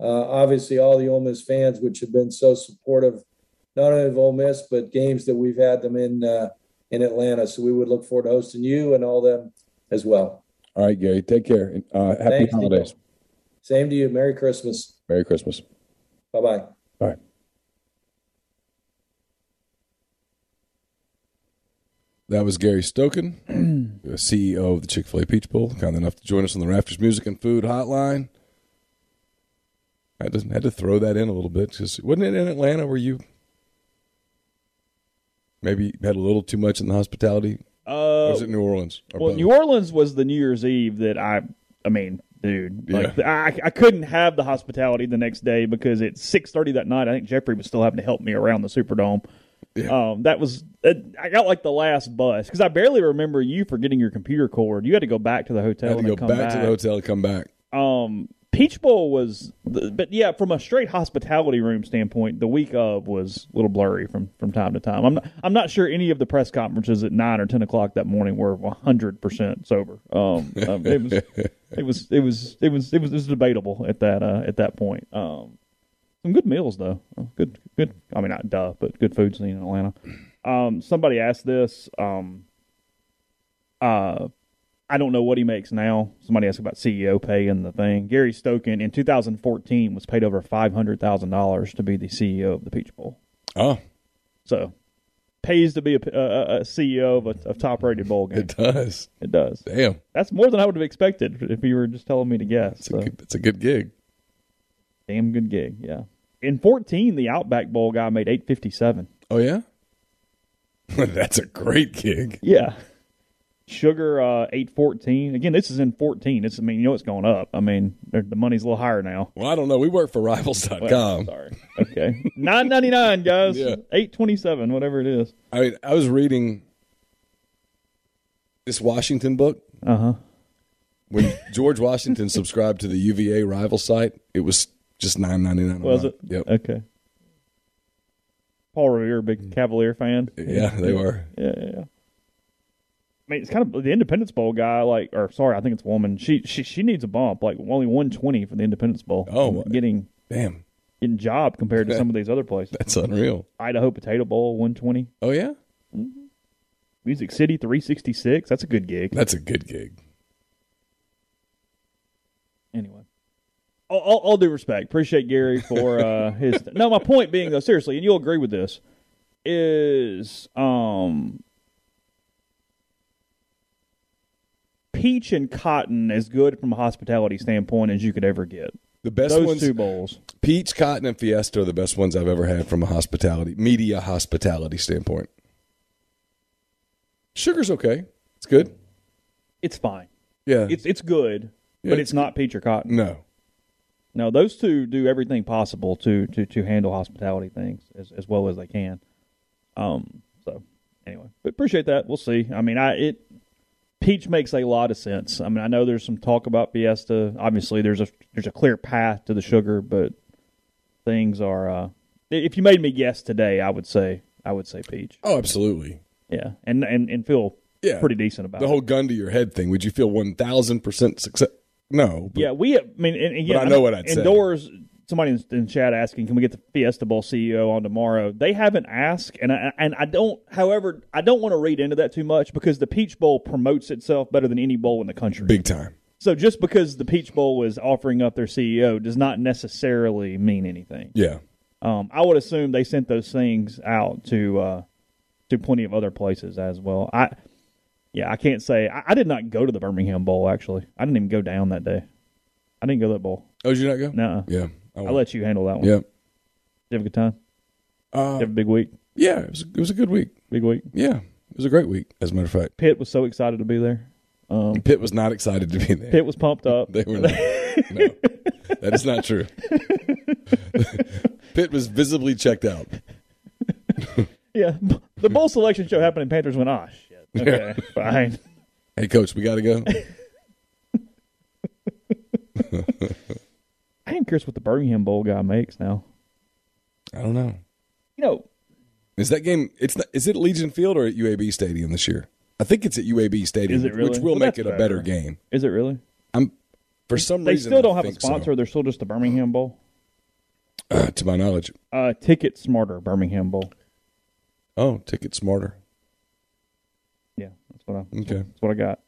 uh, obviously all the Ole Miss fans, which have been so supportive, not only of Ole Miss but games that we've had them in uh, in Atlanta. So we would look forward to hosting you and all them as well. All right, Gary, take care. Uh, happy Thanks, holidays. Same to you. Merry Christmas. Merry Christmas. Bye bye. All That was Gary Stokan, CEO of the Chick fil A Peach Bowl, kind enough to join us on the Rafters Music and Food Hotline. I just had to throw that in a little bit because wasn't it in Atlanta where you maybe had a little too much in the hospitality? Uh, or was it New Orleans? Well, both? New Orleans was the New Year's Eve that I, I mean, dude, like yeah. I, I couldn't have the hospitality the next day because at six thirty that night, I think Jeffrey was still having to help me around the Superdome. Yeah. Um, that was I got like the last bus because I barely remember you forgetting your computer cord. You had to go back to the hotel. I had to go back, back, to the hotel and come back. Um, Peach Bowl was, but yeah, from a straight hospitality room standpoint, the week of was a little blurry from from time to time. I'm not, I'm not sure any of the press conferences at nine or ten o'clock that morning were 100 percent sober. Um, um, it was it was it was it was it was it was debatable at that uh, at that point. Um, some good meals though. Good, good. I mean, not duh, but good food scene in Atlanta. Um, somebody asked this. Um, uh, I don't know what he makes now. Somebody asked about CEO pay and the thing. Gary Stokan in 2014 was paid over five hundred thousand dollars to be the CEO of the Peach Bowl. Oh, so pays to be a, a, a CEO of a, a top-rated bowl game. It does. It does. Damn, that's more than I would have expected if you were just telling me to guess. It's, so. a, good, it's a good gig. Damn good gig. Yeah in 14, the Outback Bowl guy made 857. Oh, yeah? That's a great gig. Yeah. Sugar, uh, 814. Again, this is in 14. It's, I mean, you know it's going up. I mean, the money's a little higher now. Well, I don't know. We work for Rivals.com. Well, sorry. Okay. 999 guys. Yeah. 827, whatever it is. I mean, I was reading this Washington book. Uh huh when George Washington subscribed to the UVA rival site, it was just nine ninety nine. Was it? Yep. Okay. Paul Revere, big mm. Cavalier fan. Yeah, they were. Yeah, yeah, yeah. I mean, it's kind of the Independence Bowl guy. Like, or sorry, I think it's a woman. She she she needs a bump. Like only one twenty for the Independence Bowl. Oh, getting Damn, getting job compared to some of these other places. that's unreal. Idaho Potato Bowl one twenty. Oh yeah, mm-hmm. Music City three sixty six. That's a good gig. that's a good gig. Anyway, all, all, due respect, appreciate Gary for uh, his. no, my point being though, seriously, and you'll agree with this, is um, peach and cotton as good from a hospitality standpoint as you could ever get. The best Those ones, two bowls. peach, cotton, and fiesta are the best ones I've ever had from a hospitality media hospitality standpoint. Sugar's okay. It's good. It's fine. Yeah. It's it's good, Yeah, but it's it's not peach or cotton. no. No, those two do everything possible to to to handle hospitality things as as well as they can. Um. So anyway, but appreciate that. We'll see. I mean, I it peach makes a lot of sense. I mean, I know there's some talk about Fiesta. Obviously, there's a there's a clear path to the sugar, but things are. uh If you made me guess today, I would say I would say peach. Oh, absolutely. Yeah, and and and feel Yeah. pretty decent about The it. whole gun to your head thing. Would you feel one thousand percent success? No. but- Yeah, we. I mean, and, and again, I know what I'd say. indoors. Somebody in, in chat asking, "Can we get the Fiesta Bowl CEO on tomorrow?" They haven't asked, and I, and I don't. However, I don't want to read into that too much because the Peach Bowl promotes itself better than any bowl in the country. Big time. So just because the Peach Bowl is offering up their CEO does not necessarily mean anything. Yeah. Um, I would assume they sent those things out to uh, to plenty of other places as well. I yeah, I can't say I, I did not go to the Birmingham Bowl. Actually, I didn't even go down that day. I didn't go to that bowl. Oh, did you not go? No, Yeah. I I'll let you handle that one. Yeah. Did you have a good time? Did Uh, you have a big week? yeah. It was, it was a good week. Big week. Yeah. It was a great week, as a matter of fact. Pitt was so excited to be there. Um, Pitt was not excited to be there. Pitt was pumped up. They were not. no, that is not true. Pitt was visibly checked out. Yeah, the bowl selection show happened, and Panthers went, "Ah, shit." Okay, fine. Hey, coach, we got to go. I am curious what the Birmingham Bowl guy makes now. I don't know. You know, Is that game? It's not, is it Legion Field or at UAB Stadium this year? I think it's at UAB Stadium, Is it really? which will Well, make it a better better. game. is it really? I'm for some They reason they still don't have a think so. sponsor. They're still just the Birmingham Bowl. Uh, to my knowledge. Uh, Ticket Smarter Birmingham Bowl. Oh, ticket smarter. That's what I. Okay. That's what I got.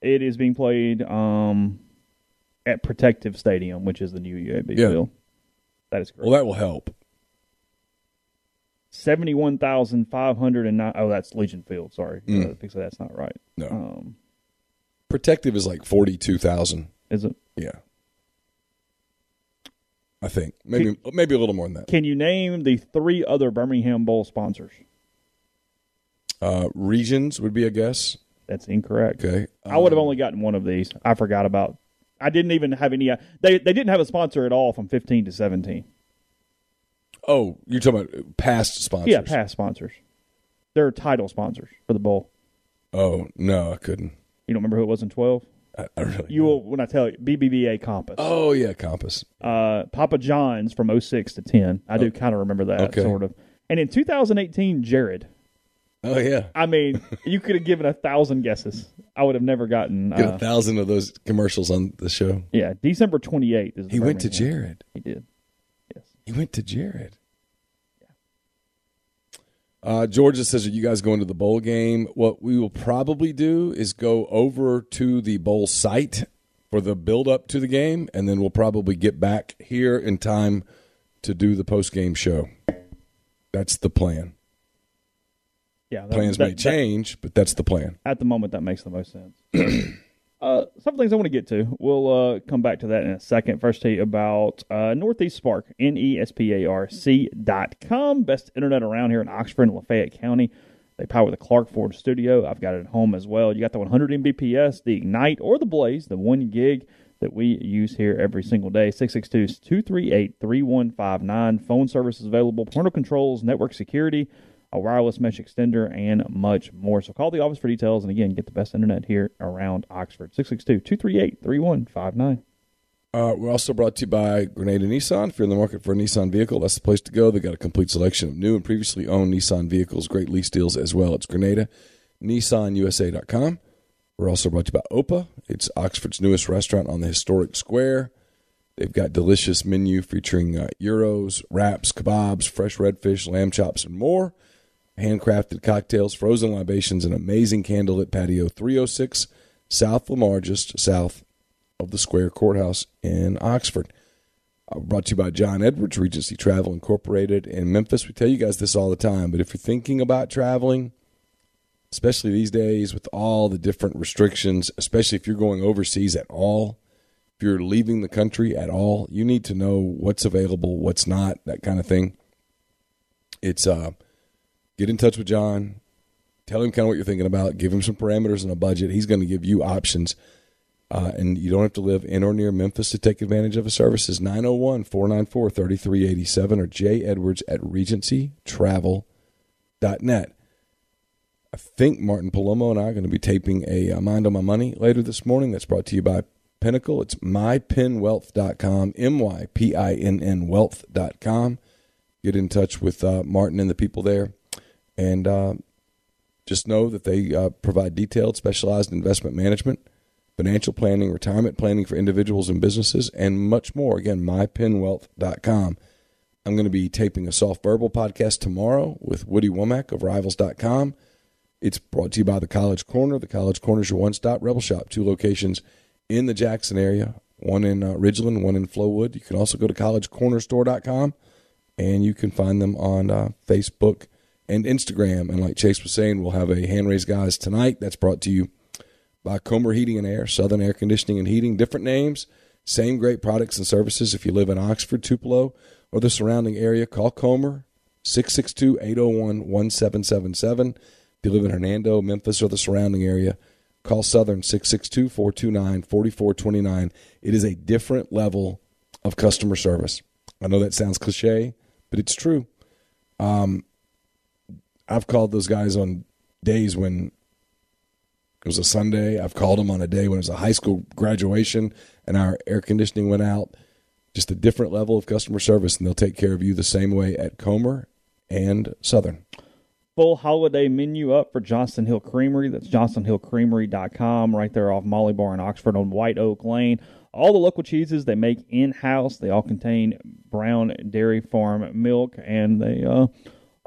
It is being played um, at Protective Stadium, which is the new UAB Yeah. field. That is correct. Well, that will help. Seventy-one thousand five hundred and nine. Oh, that's Legion Field. Sorry, Mm. uh, that's not right. No, Um, protective is like forty-two thousand. is it? Yeah, I think maybe maybe a little more than that. Can you name the three other Birmingham Bowl sponsors? Uh, regions would be a guess. That's incorrect. Okay, I would have Um, only gotten one of these. I forgot about. I didn't even have any. uh, They they didn't have a sponsor at all from fifteen to seventeen. Oh, you're talking about past sponsors? Yeah, past sponsors. They're title sponsors for the bowl. Oh no, I couldn't. You don't remember who it was in twelve? I, I really. You will when I tell you BBVA Compass. Oh yeah, Compass. Uh, Papa John's from 06 to ten. I do kind of remember that Oh. Okay. sort of. And in 2018, Jared. Oh yeah, I mean, you could have given a thousand guesses. I would have never gotten. get Uh, a thousand of those commercials on the show. yeah, December 28th is. the He went to Birmingham. Jared. He did. Yes. He went to Jared. Uh, Georgia says, Are you guys going to the bowl game? What we will probably do is go over to the bowl site for the build up to the game, and then we'll probably get back here in time to do the post game show. That's the plan. Yeah. that- Plans that- may that- change, but that's the plan. at the moment that makes the most sense. uh, some things I want to get to. We'll uh, come back to that in a second. First, tell you about uh, Northeast Spark, N E S P A R C dot com. Best internet around here in Oxford and Lafayette County. They power the Clark Ford studio. I've got it at home as well. You got the 100 Mbps, the Ignite, or the Blaze, the one gig that we use here every single day. 662 238 3159. Phone service is available, parental controls, network security a wireless mesh extender, and much more. So call the office for details and again, get the best internet here around Oxford. 662 238 3159. Uh, we're also brought to you by Grenada Nissan. If you're in the market for a Nissan vehicle, that's the place to go. They've got a complete selection of new and previously owned Nissan vehicles, great lease deals as well. It's Grenada, NissanUSA.com. We're also brought to you by Opa. It's Oxford's newest restaurant on the historic square. They've got delicious menu featuring uh, gyros, wraps, kebabs, fresh redfish, lamb chops, and more. Handcrafted cocktails, frozen libations, and amazing candlelit patio. 306 South Lamar, just south of the Square Courthouse in Oxford. Uh, brought to you by John Edwards, Regency Travel Incorporated in Memphis. We tell you guys this all the time, but if you're thinking about traveling, especially these days with all the different restrictions, especially if you're going overseas at all, if you're leaving the country at all, you need to know what's available, what's not, that kind of thing. It's uh, get in touch with John, tell him kind of what you're thinking about, give him some parameters and a budget. He's going to give you options uh, and you don't have to live in or near Memphis to take advantage of his services. 901 494 3387 or J. Edwards at regencytravel.net. I think Martin Palomo and I are going to be taping a uh, Mind on My Money later this morning. That's brought to you by Pinnacle. It's mypinnwealth.com, M Y P I N N wealth.com. Get in touch with uh, Martin and the people there. And uh, just know that they uh, provide detailed, specialized investment management financial planning, retirement planning for individuals and businesses, and much more. Again, mypinnwealth.com. I'm going to be taping a soft verbal podcast tomorrow with Woody Wommack of Rivals.com. It's brought to you by the College Corner. The College Corner is your one stop rebel shop, two locations in the Jackson area, one in uh, Ridgeland, one in Flowood. You can also go to collegecornerstore.com and you can find them on uh, Facebook and Instagram. And like Chase was saying, we'll have a hand raised guys tonight. That's brought to you by Comer Heating and Air, Southern Air Conditioning and Heating. Different names, same great products and services. If you live in Oxford, Tupelo, or the surrounding area, call Comer 662 801 1777. If you live in Hernando, Memphis, or the surrounding area, call Southern 662 429 4429. It is a different level of customer service. I know that sounds cliche, but it's true. Um, I've called those guys on days when it was a Sunday. I've called them on a day when it was a high school graduation and our air conditioning went out. Just a different level of customer service, and they'll take care of you the same way at Comer and Southern. Full holiday menu up for Johnston Hill Creamery. That's johnstonhillcreamery.com right there off Molly Barr in Oxford on White Oak Lane. All the local cheeses they make in house. They all contain brown dairy farm milk, and they uh,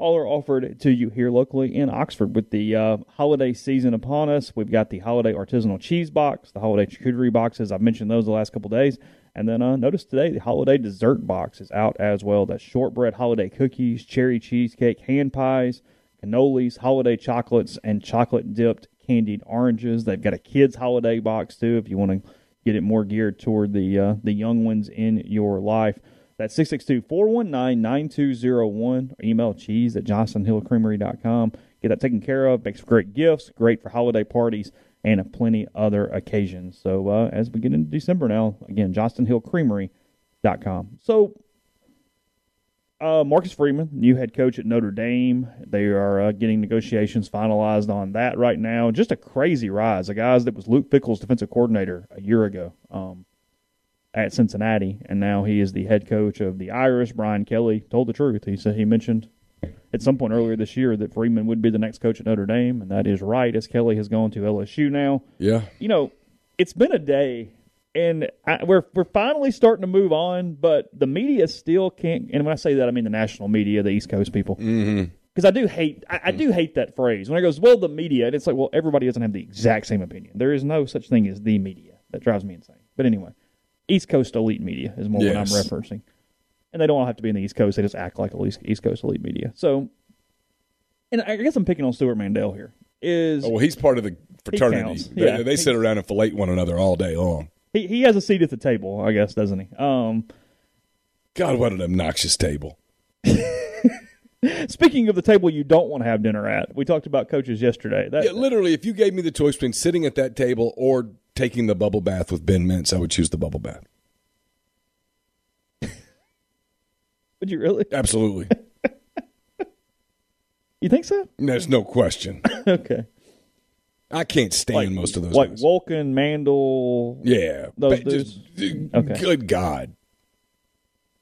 all are offered to you here locally in Oxford. With the uh, holiday season upon us, we've got the holiday artisanal cheese box, the holiday charcuterie boxes. I've mentioned those the last couple days. And then uh, notice today the holiday dessert box is out as well. That's shortbread holiday cookies, cherry cheesecake, hand pies, cannolis, holiday chocolates, and chocolate dipped candied oranges. They've got a kids holiday box too if you want to get it more geared toward the uh, the young ones in your life. That's 662 419 9201. Email cheese at johnstonhillcreamery.com. Get that taken care of. Makes great gifts, great for holiday parties, and plenty other occasions. So uh, as we get into December now, again, johnstonhillcreamery.com. So uh, Marcus Freeman, new head coach at Notre Dame. They are uh, getting negotiations finalized on that right now. Just a crazy rise. A guy that was Luke Fickell's defensive coordinator a year ago. Um, at Cincinnati, and now he is the head coach of the Irish. Brian Kelly told the truth. He said he mentioned at some point earlier this year that Freeman would be the next coach at Notre Dame, and that is right, as Kelly has gone to LSU now. Yeah, you know, it's been a day, and I, we're we're finally starting to move on, but the media still can't. And when I say that, I mean the national media, the East Coast people. Mm-hmm because I do hate I, I, do hate that phrase when it goes well the media and it's like well everybody doesn't have the exact same opinion there is no such thing as the media that drives me insane but anyway East Coast elite media is more yes. what I'm referencing. And they don't all have to be in the East Coast; they just act like East Coast elite media. So, and I guess I'm picking on Stuart Mandel here. Is oh, well, he's part of the fraternity. They, yeah, they sit around and fillet one another all day long. He he has a seat at the table, I guess, doesn't he? Um, God, what an obnoxious table. Speaking of the table you don't want to have dinner at, we talked about coaches yesterday. That, yeah, literally, if you gave me the choice between sitting at that table or taking the bubble bath with Ben Mintz, I would choose the bubble bath. would you really? Absolutely. You think so? There's no question. okay. I can't stand most of those like guys. Wolken, Mandel. yeah, those but just- Okay. Good God,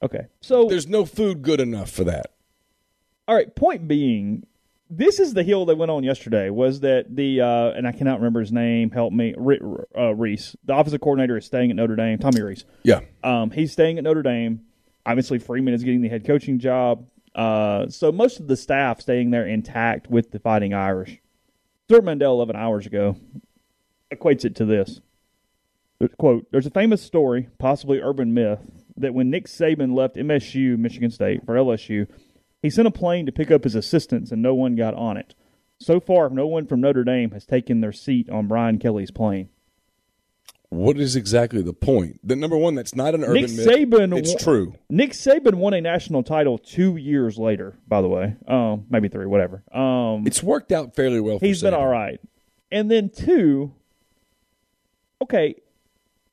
Okay. So there's no food good enough for that. All right. Point being, this is the hill that went on yesterday. Was that the uh, and I cannot remember his name. Help me, uh, Rees. The offensive coordinator is staying at Notre Dame. Tommy Rees. Yeah, Um, he's staying at Notre Dame. Obviously, Freeman is getting the head coaching job. Uh, so most of the staff staying there intact with the Fighting Irish. Stuart Mandel, 11 hours ago, equates it to this. Quote, there's a famous story, possibly urban myth, that when Nick Saban left MSU, Michigan State, for LSU, he sent a plane to pick up his assistants and no one got on it. So far, no one from Notre Dame has taken their seat on Brian Kelly's plane. what is exactly the point? The number one, that's not an urban Nick myth. It's true. Nick Saban won a national title two years later, by the way. Um, maybe three, whatever. Um, It's worked out fairly well. For He's been all right. And then two, okay,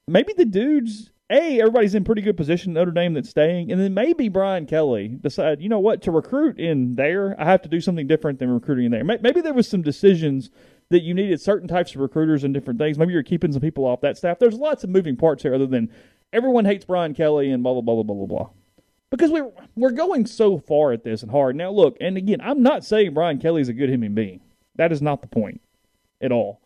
maybe the dudes. A, everybody's in pretty good position. Notre Dame that's staying, and then maybe Brian Kelly decide, you know what, to recruit in there, I have to do something different than recruiting in there. Maybe there was some decisions that you needed certain types of recruiters and different things. Maybe you're keeping some people off that staff. There's lots of moving parts here, other than everyone hates Brian Kelly and blah blah blah blah blah blah. Because we're we're going so far at this and hard. Now look, and again, I'm not saying Brian Kelly's a good human being. That is not the point at all.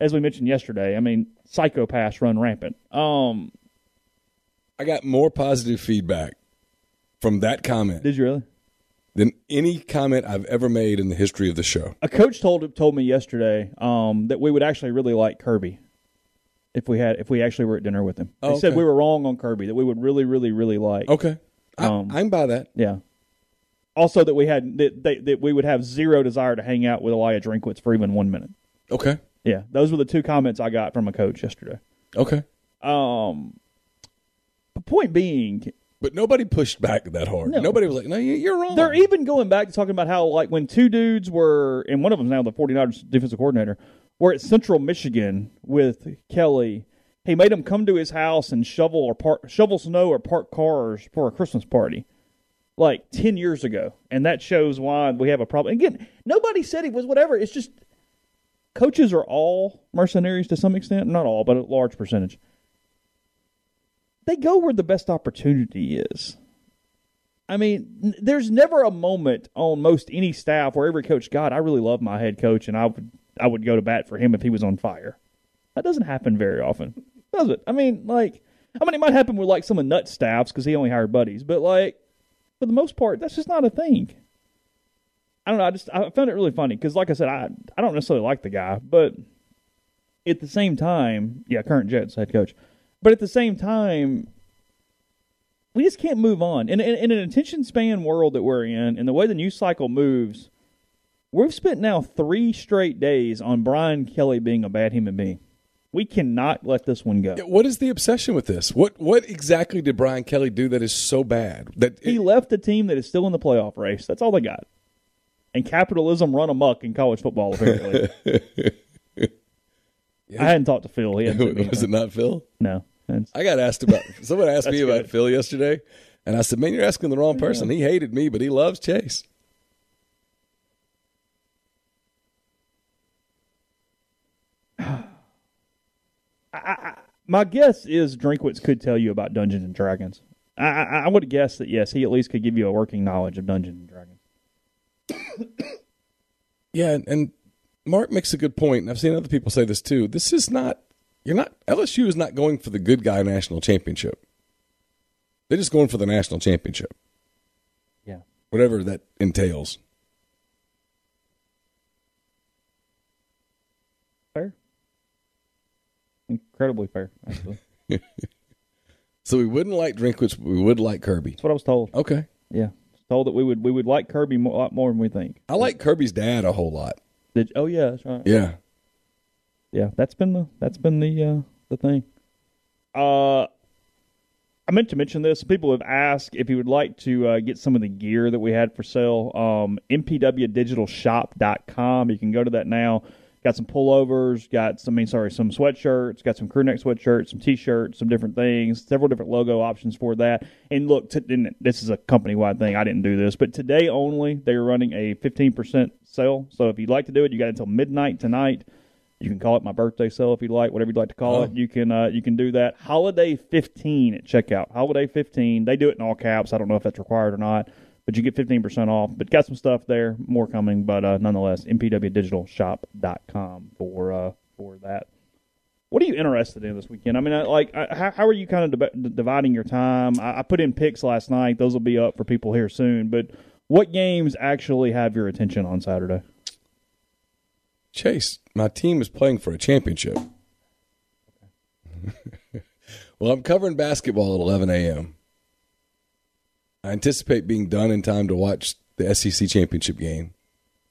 As we mentioned yesterday, I mean, psychopaths run rampant. Um, I got more positive feedback from that comment did you really? than any comment I've ever made in the history of the show. A coach told told me yesterday um, that we would actually really like Kirby if we had if we actually were at dinner with him. They Oh, said okay. we were wrong on Kirby that we would really really really like. Okay, I, Um, I'm by that. Yeah. Also, that we had that, that that we would have zero desire to hang out with Elijah Drinkwitz for even one minute. Okay, Yeah, those were the two comments I got from a coach yesterday. okay, Um, point being, but nobody pushed back that hard. No. Nobody was like, "No, you- you're wrong." They're even going back to talking about how, like, when two dudes were, and one of them's now the 49ers defensive coordinator, were at Central Michigan with Kelly. He made them come to his house and shovel or park, shovel snow or park cars for a Christmas party, like 10 years ago. And that shows why we have a problem. Again, nobody said he was whatever. It's just coaches are all mercenaries to some extent. Not all, but a large percentage. They go where the best opportunity is. I mean, there's never a moment on most any staff where every coach, God, I really love my head coach, and I would I would go to bat for him if he was on fire. That doesn't happen very often, does it? I mean, like, I mean, it might happen with like some of Nutt staffs because he only hired buddies, but like, for the most part, that's just not a thing. I don't know. I just I found it really funny because, like I said, I I don't necessarily like the guy, but at the same time, yeah, current Jets head coach, but at the same time, we just can't move on. In, in, in an attention span world that we're in, and the way the news cycle moves, we've spent now three straight days on Brian Kelly being a bad human being. We cannot let this one go. What is the obsession with this? What what exactly did Brian Kelly do that is so bad that He left a team that is still in the playoff race. That's all they got. And capitalism run amok in college football, apparently. I hadn't talked to Phil. He hadn't was it not Phil? No. I got asked about. Someone asked me about good. Phil yesterday, and I said, "Man, you're asking the wrong person. He hated me, but he loves Chase." My guess is Drinkwitz could tell you about Dungeons and Dragons. I, I, I would guess that yes, he at least could give you a working knowledge of Dungeons and Dragons. Yeah, and, and Mark makes a good point, and I've seen other people say this too. This is not. You're not. LSU is not going for the good guy national championship. They're just going for the national championship, Yeah. whatever that entails. Fair. Incredibly fair, actually. So we wouldn't like Drinkwitz, but we would like Kirby. That's what I was told. Okay, Yeah. Was told that we would we would like Kirby a lot more than we think. I like Kirby's dad a whole lot. Did, oh yeah, that's right. Yeah, yeah, that's been the that's been the uh, the thing. Uh, I meant to mention this. People have asked if you would like to uh, get some of the gear that we had for sale. Um, MPWDigitalShop.com. You can go to that now. Got some pullovers, got some, I mean, sorry, some sweatshirts, got some crew neck sweatshirts, some t-shirts, some different things, several different logo options for that. And look, t- and this is a company wide thing. I didn't do this, but today only they're running a 15% sale. So if you'd like to do it, you got until midnight tonight. You can call it my birthday sale if you'd like, whatever you'd like to call Oh. it. You can uh, you can do that. Holiday 15 at checkout. Holiday 15. They do it in all caps. I don't know if that's required or not, but you get 15% off. But got some stuff there, more coming. But uh, nonetheless, mpwdigitalshop.com for uh, for that. What are you interested in this weekend? I mean, I- like, I- how, how are you kind of dib- dividing your time? I, I put in picks last night; those will be up for people here soon. But what games actually have your attention on Saturday? Chase, my team is playing for a championship. well, I'm covering basketball at 11 a.m. I anticipate being done in time to watch the SEC championship game,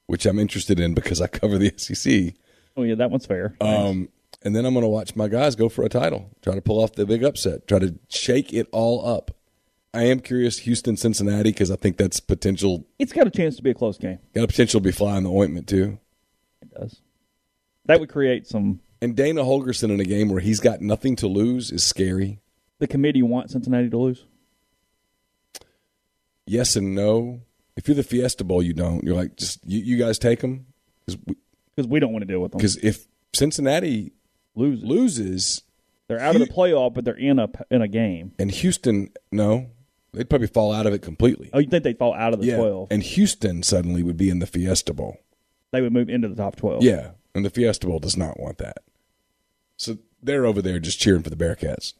which I'm interested in because I cover the SEC. Oh yeah, that one's fair. Um, and then I'm going to watch my guys go for a title, try to pull off the big upset, try to shake it all up. I am curious, Houston, Cincinnati, because I think that's potential. it's got a chance to be a close game. Got a potential to be flying the ointment too. It does. That would create some. And Dana Holgorsen in a game where he's got nothing to lose is scary. The committee want Cincinnati to lose. Yes and no. If you're the Fiesta Bowl, you don't. You're like, just you, you guys take them because we don't want to deal with them. because if Cincinnati Lose, loses they're out of the playoff, but they're in a in a game. and Houston, no, they'd probably fall out of it completely. Oh, you think they'd fall out of the yeah, twelve? and Houston suddenly would be in the Fiesta Bowl. They would move into the top twelve. Yeah, and the Fiesta Bowl does not want that. So they're over there just cheering for the Bearcats.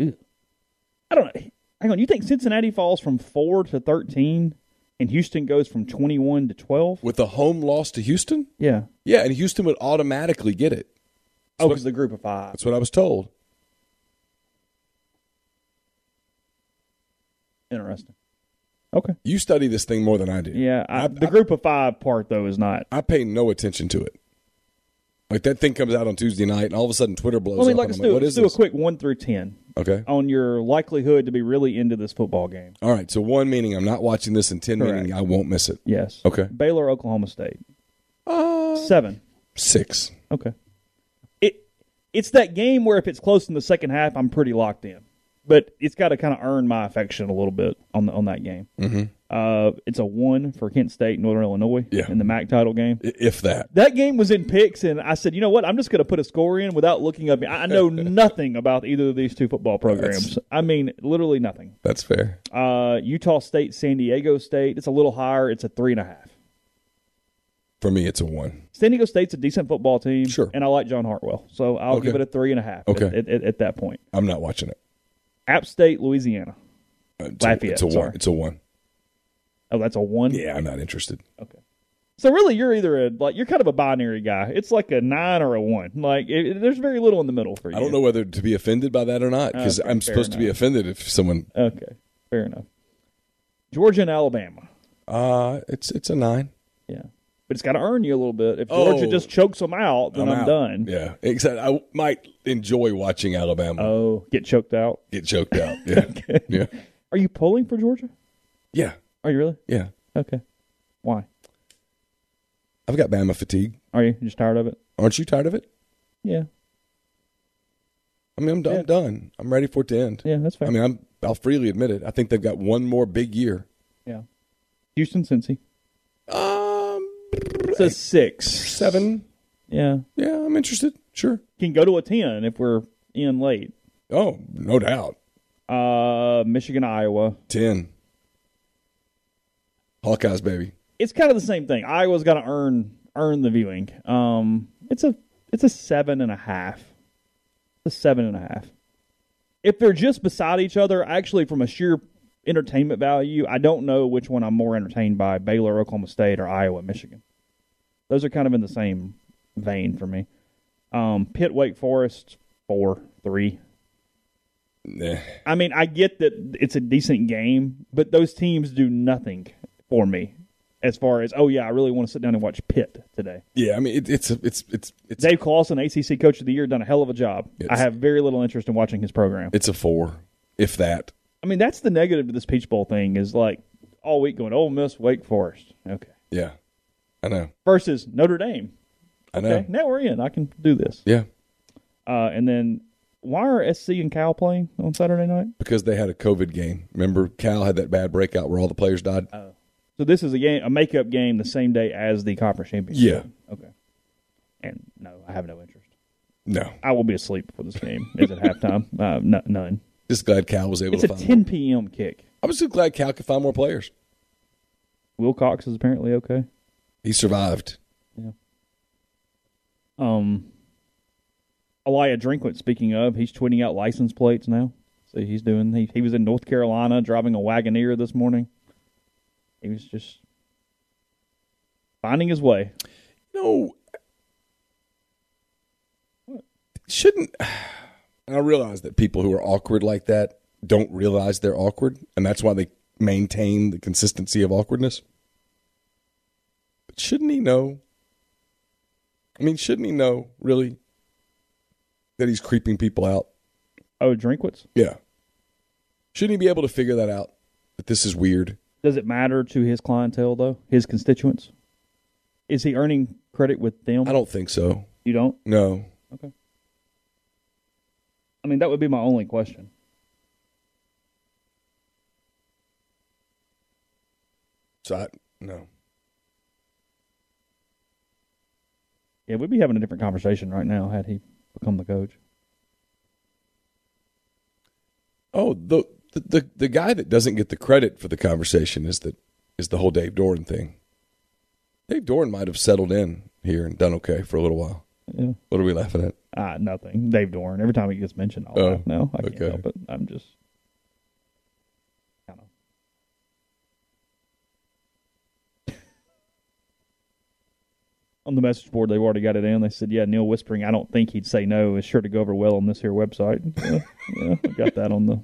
I don't know. Hang on. You think Cincinnati falls from four to thirteen, and Houston goes from twenty-one to twelve? With a home loss to Houston? Yeah. Yeah, and Houston would automatically get it. Oh, because the group of five. That's what I was told. Interesting. Okay. You study this thing more than I do. Yeah. I, I- the I- group of five part though is not. I pay no attention to it. Like that thing comes out on Tuesday night, and all of a sudden Twitter blows Let me up. like let's do, like, let's do a quick one through ten Okay. on your likelihood to be really into this football game. All right. So one meaning I'm not watching this, and ten meaning I won't miss it. Yes. Okay. Baylor, Oklahoma State. Uh, Seven. six. Okay. It it's that game where if it's close in the second half, I'm pretty locked in. But it's got to kind of earn my affection a little bit on the, on that game. Mm-hmm. Uh, it's a one for Kent State, Northern Illinois, Yeah. in the MAC title game. If that. That game was in picks, and I said, you know what? I'm just going to put a score in without looking up. I know nothing about either of these two football programs. I mean, literally nothing. That's fair. Uh, Utah State, San Diego State. It's a little higher. It's a three and a half. For me, it's a one. San Diego State's a decent football team, Sure. and I like John Hartwell, so I'll Okay. give it a three and a half. Okay. at, at, at that point. I'm not watching it. App State, Louisiana. Uh, It's a, it's a one. sorry. It's a one. Oh, that's a one. Yeah, I'm not interested. Okay. So really, you're either a like you're kind of a binary guy. It's like a nine or a one. Like it, there's very little in the middle for you. I don't know whether to be offended by that or not because Okay, I'm supposed to be offended if someone. Okay, fair enough. Georgia and Alabama. Uh, it's it's a nine. Yeah, but it's got to earn you a little bit. If Georgia Oh. just chokes them out, then I'm, out. done. Yeah, except I might enjoy watching Alabama Oh, get choked out. get choked out. Yeah, yeah, Are you pulling for Georgia? yeah, Are you really? yeah. Okay. Why? I've got Bama fatigue. Are you just tired of it? Aren't you tired of it? Yeah. I mean, I'm done. Yeah. I'm done. I'm ready for it to end. Yeah, that's fair. I mean, I'm. I'll freely admit it. I think they've got one more big year. yeah. Houston, Cincy. Um, It's a six. seven. Yeah. Yeah, I'm interested. Sure. Can go to a ten if we're in late. Oh, no doubt. Uh, Michigan, Iowa. Ten. Hawkeyes, baby. It's kind of the same thing. Iowa's got to earn earn the viewing. Um, it's a it's a seven and a half. It's a seven and a half. If they're just beside each other, actually, from a sheer entertainment value, I don't know which one I'm more entertained by: Baylor, Oklahoma State, or Iowa, Michigan. Those are kind of in the same vein for me. Um, Pitt, Wake Forest, four, three. Nah. I mean, I get that it's a decent game, but those teams do nothing for me as far as oh yeah, I really want to sit down and watch Pitt today. Yeah, I mean, it, it's it's it's it's Dave Clawson, ACC Coach of the Year, done a hell of a job. I have very little interest in watching his program. it's a four, if that. I mean, that's the negative to this Peach Bowl thing is like all week going Ole Miss, Wake Forest, okay, Yeah, I know. versus Notre Dame, I know. Okay, now we're in. I can do this. Yeah, Uh, and then why are SC and Cal playing on Saturday night? because they had a COVID game. Remember, Cal had that bad breakout where all the players died. So this is a game, a makeup game, the same day as the conference championship. Yeah. Okay. And no, I have no interest. no, I will be asleep for this game. Is it halftime? Uh, n- none. just glad Cal was able It's to a find. 10 p.m. kick. I was just glad Cal could find more players. Wilcox is apparently okay. He survived. Yeah. Um, Eliah Drinkwitz, speaking of, he's tweeting out license plates now. So he's doing. He he was in North Carolina driving a Wagoneer this morning. He was just finding his way. No, shouldn't. I realize that people who are awkward like that don't realize they're awkward, and that's why they maintain the consistency of awkwardness. But shouldn't he know? I mean, shouldn't he know really that he's creeping people out? Oh, Drinkwitz. Yeah. Shouldn't he be able to figure that out? That this is weird. Does it matter to his clientele though? His constituents? Is he earning credit with them? I don't think so. You don't? No. Okay. I mean, that would be my only question. So I no. Yeah, we'd be having a different conversation right now had he become the coach. Oh, the, the the the guy that doesn't get the credit for the conversation is the is the whole Dave Doran thing. Dave Doran might have settled in here and done okay for a little while. Yeah. What are we laughing at? Ah, nothing. Dave Doran. Every time he gets mentioned, I'll Oh, laugh. No, I can't help it. I'm just. On the message board, they've already got it in. They said, "Yeah, Neil whispering. I don't think he'd say no. Is sure to go over well on this here website." Yeah, yeah I got that on the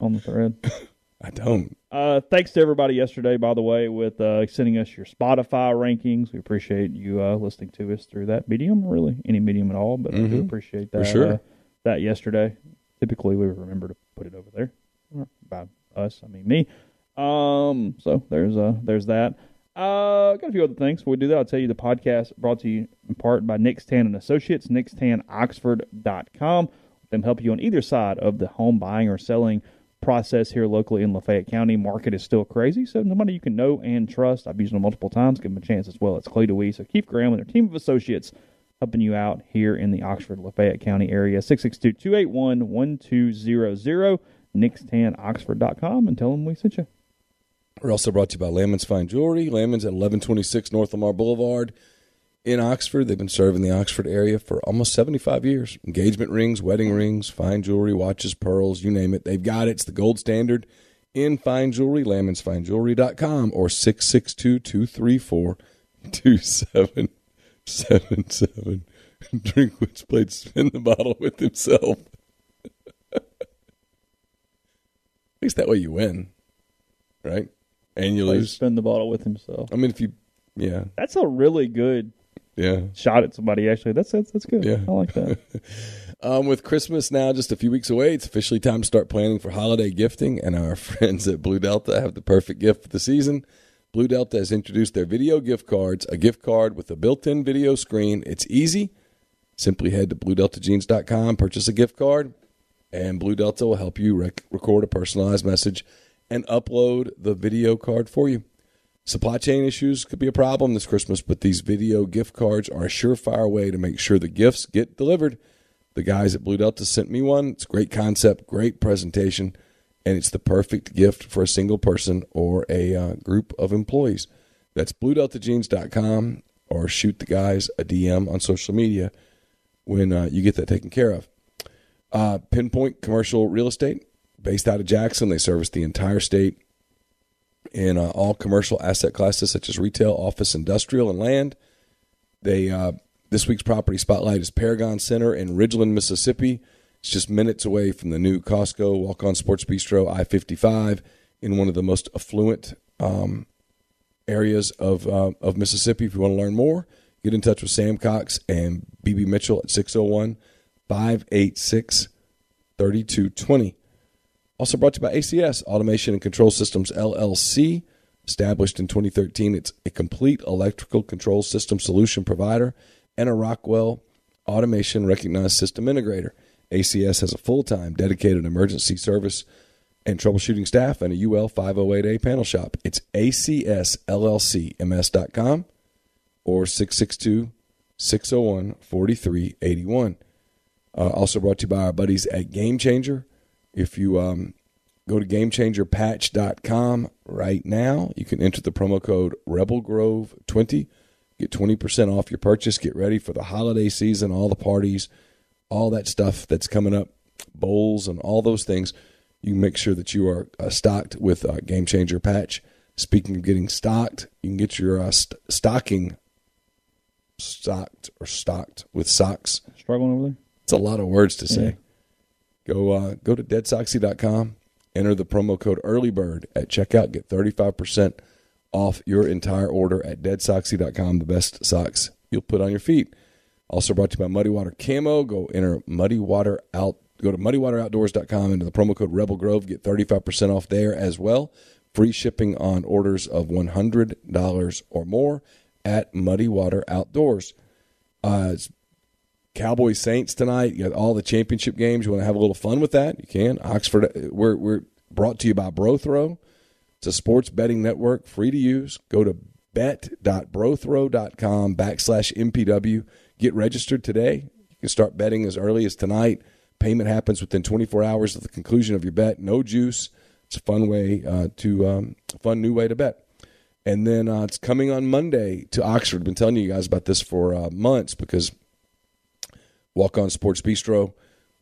on the thread. I don't. Uh, thanks to everybody yesterday, by the way, with uh, sending us your Spotify rankings. We appreciate you uh, listening to us through that medium, really any medium at all. But I do Mhm. appreciate For that. sure. uh, that yesterday. Typically, we remember to put it over there. By us, I mean me. Um, so there's uh there's that. Uh, got a few other things. Before we do that, I'll tell you the podcast brought to you in part by Nick's Tan and Associates, nickstanoxford.com. Them help you on either side of the home buying or selling process here locally in Lafayette County. Market is still crazy, so somebody you can know and trust. I've used them multiple times. Give them a chance as well. It's Clay DeWee. So Keith Graham and their team of associates helping you out here in the Oxford Lafayette County area. 662-281-1200, nickstanoxford.com, and tell them we sent you. We're also brought to you by Lammon's Fine Jewelry. Lammon's at 1126 North Lamar Boulevard in Oxford. They've been serving the Oxford area for almost 75 years. Engagement rings, wedding rings, fine jewelry, watches, pearls, you name it. They've got it. It's the gold standard in fine jewelry. LammonsFineJewelry.com or 662-234-2777. Drinkwitz played spin the bottle with himself. At least that way you win, right? And you lose. spin the bottle with himself. I mean, if you, yeah, That's a really good yeah. shot at somebody. Actually, that's that's, that's good. Yeah. I like that. Um, with Christmas now just a few weeks away, it's officially time to start planning for holiday gifting, and our friends at Blue Delta have the perfect gift for the season. Blue Delta has introduced their video gift cards, a gift card with a built in video screen. It's easy. Simply head to BlueDeltaJeans.com, purchase a gift card, and Blue Delta will help you rec- record a personalized message and upload the video card for you. Supply chain issues could be a problem this Christmas, but these video gift cards are a surefire way to make sure the gifts get delivered. The guys at Blue Delta sent me one. It's a great concept, great presentation, and it's the perfect gift for a single person or a uh, group of employees. That's BlueDeltaJeans.com or shoot the guys a DM on social media when uh, you get that taken care of. Uh, Pinpoint Commercial Real Estate, based out of Jackson, they service the entire state in uh, all commercial asset classes such as retail, office, industrial, and land. They uh, this week's property spotlight is Paragon Center in Ridgeland, Mississippi. It's just minutes away from the new Costco Walk On Sports Bistreaux I fifty five in one of the most affluent um, areas of uh, of Mississippi. If you want to learn more, get in touch with Sam Cox and BB Mitchell at 601 586 3220. Also brought to you by ACS, Automation and Control Systems LLC. Established in 2013, it's a complete electrical control system solution provider and a Rockwell automation recognized system integrator. ACS has a full time dedicated emergency service and troubleshooting staff and a UL 508A panel shop. It's acsllcms.com or 662 601 4381. Uh, also brought to you by our buddies at Game Changer. If you um, go to gamechangerpatch.com right now, you can enter the promo code RebelGrove20. Get 20% off your purchase. Get ready for the holiday season, all the parties, all that stuff that's coming up, bowls and all those things. You can make sure that you are uh, stocked with uh, Game Changer Patch. Speaking of getting stocked, you can get your uh, st- stocking stocked or stocked with socks. Struggling over there? It's a lot of words to say. Go uh, go to deadsoxy.com, enter the promo code earlybird at checkout, get 35% off your entire order at deadsoxy.com, the best socks you'll put on your feet. Also brought to you by Muddy Water Camo. Go enter Muddy Water Out. Go to muddywateroutdoors.com into the promo code Rebel Grove. Get 35% off there as well. Free shipping on orders of $100 or more at Muddy Water Outdoors. Uh, Cowboys Saints tonight. You got all the championship games. You want to have a little fun with that? You can. Oxford. We're we're brought to you by BroThrow. It's a sports betting network, free to use. Go to bet.brothrow.com backslash MPW. Get registered today. You can start betting as early as tonight. Payment happens within 24 hours of the conclusion of your bet. No juice. It's a fun way uh, to um, fun new way to bet. And then uh, it's coming on Monday to Oxford. I've been telling you guys about this for uh, months because Walk On Sports Bistreaux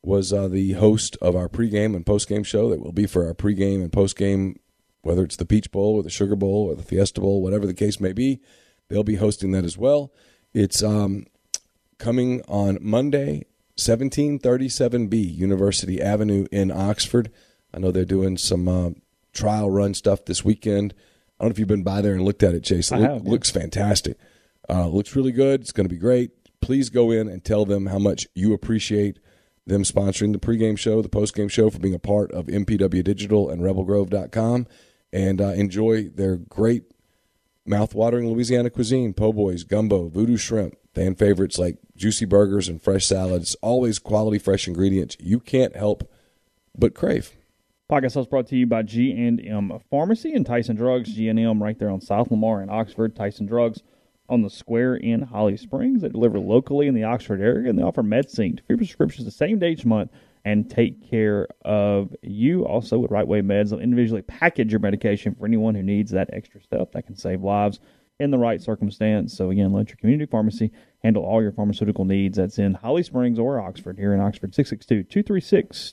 was uh, the host of our pregame and postgame show that will be for our pregame and postgame, whether it's the Peach Bowl or the Sugar Bowl or the Fiesta Bowl, whatever the case may be. They'll be hosting that as well. It's um, coming on Monday, 1737B University Avenue in Oxford. I know they're doing some uh, trial run stuff this weekend. I don't know if you've been by there and looked at it, Chase. It I look- have, yeah. looks fantastic. Uh, looks really good. It's going to be great. Please go in and tell them how much you appreciate them sponsoring the pregame show, the postgame show, for being a part of MPW Digital and RebelGrove.com, and uh, enjoy their great mouth-watering Louisiana cuisine: po' boys, gumbo, voodoo shrimp, fan favorites like juicy burgers and fresh salads. Always quality, fresh ingredients you can't help but crave. Podcast is brought to you by G&M Pharmacy and Tyson Drugs. G&M right there on South Lamar in Oxford. Tyson Drugs on the square in Holly Springs. They deliver locally in the Oxford area, and they offer MedSync for your prescriptions the same day each month and take care of you. Also, with Right Way Meds, they'll individually package your medication for anyone who needs that extra step that can save lives in the right circumstance. So, again, let your community pharmacy handle all your pharmaceutical needs. That's in Holly Springs or Oxford. Here in Oxford, 662 236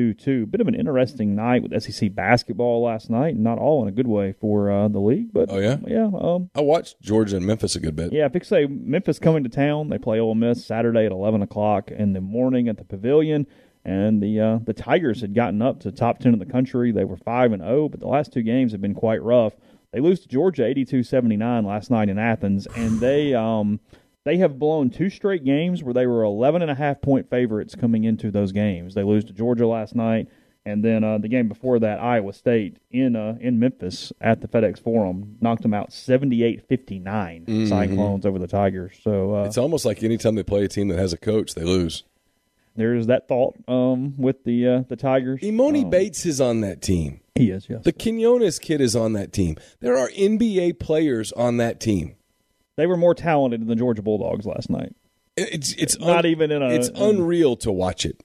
2222. Bit of an interesting night with SEC basketball last night. Not all in a good way for uh, the league, but Oh, yeah? yeah, um, I watched Georgia and Memphis a good bit. yeah. If you say Memphis coming to town, they play Ole Miss Saturday at eleven o'clock in the morning at the Pavilion. And the uh, the Tigers had gotten up to top ten in the country. They were five and zero, but the last two games have been quite rough. They lose to Georgia 82-79 last night in Athens, and they um they have blown two straight games where they were 11 and a half point favorites coming into those games. They lose to Georgia last night, and then uh, the game before that, Iowa State in uh, in Memphis at the FedEx Forum knocked them out 78-59 Cyclones over the Tigers. So uh, It's almost like anytime they play a team that has a coach, they lose. there's that thought um, with the uh, the Tigers. Emoni Um, Bates is on that team. he is yes. The Quinones kid is on that team. There are NBA players on that team. They were more talented than the Georgia Bulldogs last night. It's it's Not even in a- It's in- unreal to watch it.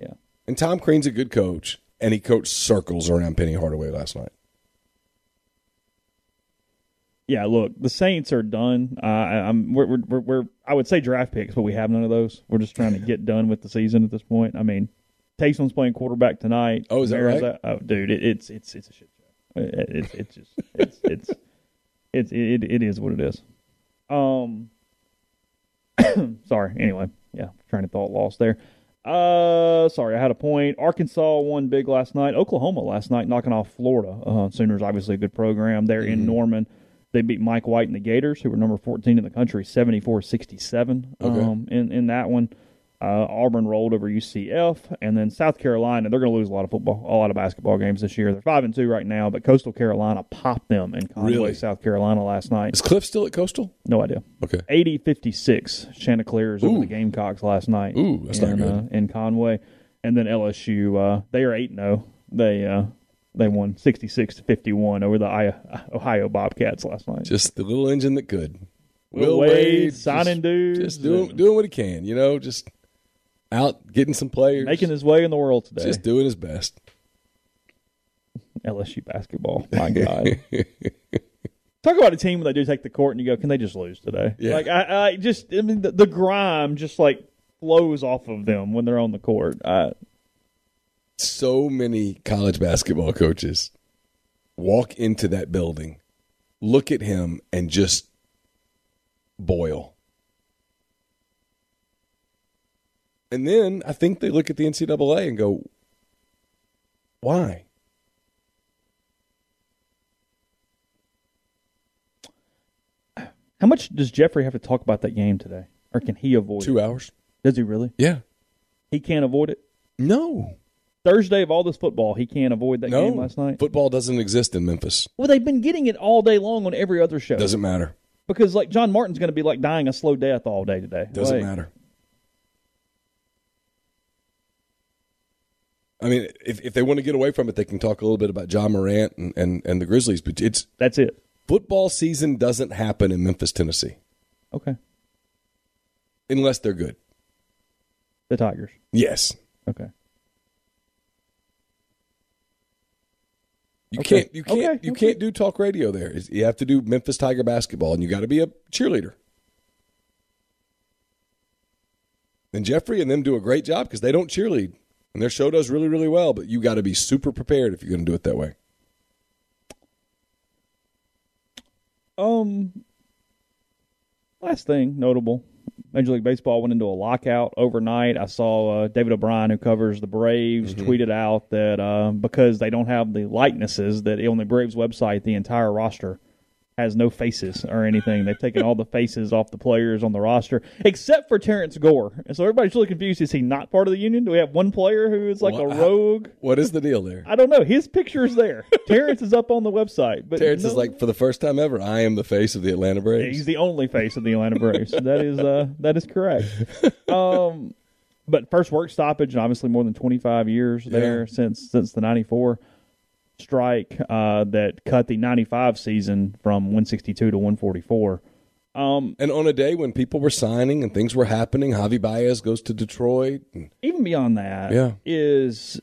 Yeah. And Tom Crean's a good coach, and he coached circles around Penny Hardaway last night. Yeah, look, the Saints are done. Uh, I- I'm we're, we're, we're, I would say draft picks, but we have none of those. We're just trying to get done with the season at this point. I mean, Taysom's playing quarterback tonight. Oh, is that right? Oh, dude, it, it's it's it's a shit show. It, it's it's just it's it's it's it, it is what it is. Um, sorry. Anyway, yeah, trying to thought lost there. Uh, sorry, I had a point. Arkansas won big last night. Oklahoma last night knocking off Florida. Uh, Sooners obviously a good program. They're in Norman. They beat Mike White and the Gators, who were number 14 in the country, 74-67 Okay. um, in, in that one. Uh, Auburn rolled over UCF, and then South Carolina. They're going to lose a lot of football, a lot of basketball games this year. They're five and two right now, but Coastal Carolina popped them in Conway, Really? South Carolina last night. Is Cliff still at Coastal? No idea. Okay. 80-56 Chanticleers over the Gamecocks last night. Ooh, that's not in, good. Uh, in Conway, and then LSU. Uh, they are eight zero. They uh, they won sixty six to fifty one over the Ohio Bobcats last night. Just the little engine that could. Will Wade signing just, dudes Just doing, doing what he can, you know, just out getting some players. making his way in the world today. Just doing his best. LSU basketball. My God. Talk about a team when they do take the court and you go, can they just lose today? Yeah. Like I, I just, I mean, the, the grime just like flows off of them when they're on the court. I, So many college basketball coaches walk into that building, look at him, and just boil. And then I think they look at the NCAA and go, why? how much does Jeffrey have to talk about that game today, or can he avoid Two it? hours? Does he really? Yeah. He can't avoid it. No. Thursday of all this football, he can't avoid that no. game last night. Football doesn't exist in Memphis. Well, they've been getting it all day long on every other show. Doesn't matter. because like John Martin's going to be like dying a slow death all day today. Doesn't Like, matter. I mean, if if they want to get away from it, they can talk a little bit about John Morant and, and, and the Grizzlies, but it's That's it. football season doesn't happen in Memphis, Tennessee, Okay. unless they're good. The Tigers. Yes. Okay. You Okay. can't you can't Okay, you okay. can't do talk radio there. You have to do Memphis Tiger basketball and you got to be a cheerleader. And Jeffrey and them do a great job because they don't cheerlead. And their show does really, really well, but you got to be super prepared if you're going to do it that way. Um. Last thing notable: Major League Baseball went into a lockout overnight. I saw uh, David O'Brien, who covers the Braves, tweeted out that uh, because they don't have the likenesses, that on the Braves website, the entire roster has no faces or anything. They've taken all the faces off the players on the roster, except for Terrence Gore. And so everybody's really confused. Is he not part of the union? Do we have one player who is like a rogue? What is the deal there? I don't know. His picture is there. Terrence is up on the website, but Terrence no- is like, for the first time ever, I am the face of the Atlanta Braves. He's the only face of the Atlanta Braves. that is uh, that is correct. Um, but first work stoppage, and obviously more than twenty five years there Yeah. since since the ninety four strike uh, that cut the ninety five season from one sixty two to one forty four. Um, and on a day when people were signing and things were happening, Javi Baez goes to Detroit. And even beyond that, Yeah. is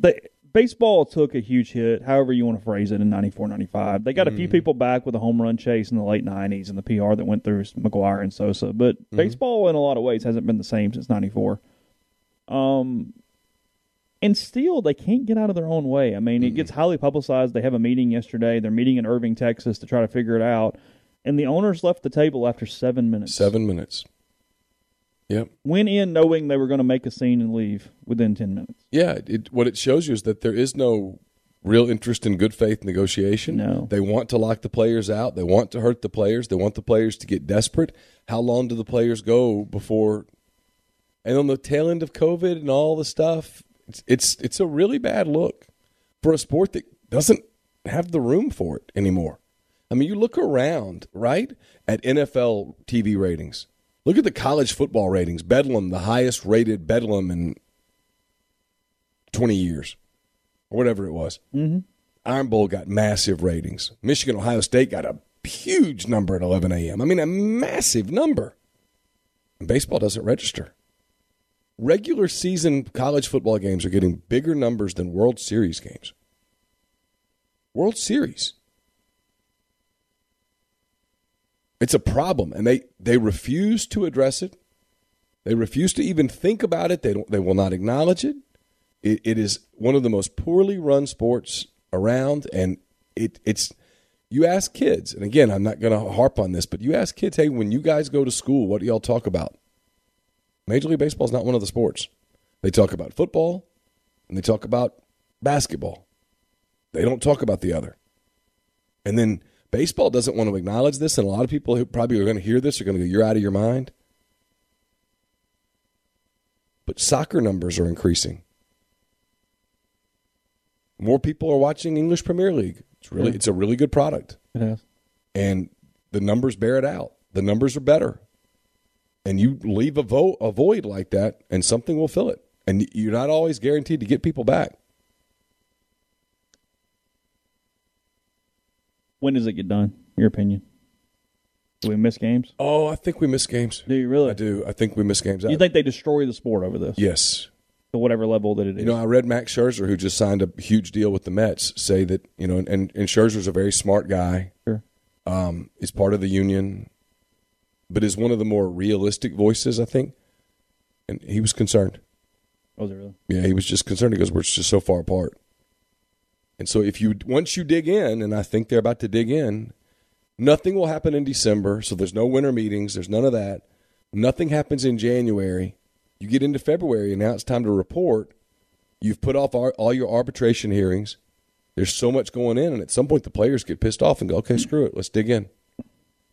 the baseball took a huge hit, however you want to phrase it, in 94, 95. They got a Mm. few people back with a home run chase in the late 90s and the PR that went through McGwire and Sosa, but Mm-hmm. baseball in a lot of ways hasn't been the same since 94. Um, and still, they can't get out of their own way. I mean, it gets highly publicized. They have a meeting yesterday. They're meeting in Irving, Texas to try to figure it out. And the owners left the table after seven minutes. seven minutes. Yep. Went in knowing they were going to make a scene and leave within 10 minutes. Yeah, it, what it shows you is that there is no real interest in good faith negotiation. No. They want to lock the players out. They want to hurt the players. They want the players to get desperate. How long do the players go before? And on the tail end of COVID and all the stuff, it's it's, it's a really bad look for a sport that doesn't have the room for it anymore. I mean, you look around, right, at NFL TV ratings. Look at the college football ratings. Bedlam, the highest rated Bedlam in 20 years or whatever it was. Mm-hmm. Iron Bowl got massive ratings. Michigan, Ohio State got a huge number at 11 a.m. I mean, a massive number. And baseball doesn't register. Regular season college football games are getting bigger numbers than World Series games. World Series. It's a problem, and they, they refuse to address it. They refuse to even think about it. They don't. They will not acknowledge it. It, it is one of the most poorly run sports around, and it, it's. You ask kids, and again, I'm not going to harp on this, but you ask kids, hey, when you guys go to school, what do y'all talk about? Major League Baseball is not one of the sports. They talk about football, and they talk about basketball. They don't talk about the other. And then baseball doesn't want to acknowledge this, and a lot of people who probably are going to hear this are going to go, "You're out of your mind." but soccer numbers are increasing. More people are watching English Premier League. It's really Yeah. it's a really good product. It has. and the numbers bear it out. The numbers are better, and you leave a, vo- a void like that, and something will fill it. And you're not always guaranteed to get people back. When does it get done? Your opinion? Do we miss games? Oh, I think we miss games. Do you really? I do. I think we miss games. You think they destroy the sport over this? Yes. To whatever level that it is. You know, I read Max Scherzer, who just signed a huge deal with the Mets, say that you know, and and Scherzer's a very smart guy. Sure. Um, is part of the union, but is one of the more realistic voices, I think. And he was concerned. Was it really? Yeah, he was just concerned because we're just so far apart. And so if you once you dig in, and I think they're about to dig in, nothing will happen in December. So there's no winter meetings. There's none of that. Nothing happens in January. You get into February, and now it's time to report. You've put off all, all your arbitration hearings. There's so much going in, and at some point the players get pissed off and go, "Okay, screw it. Let's dig in.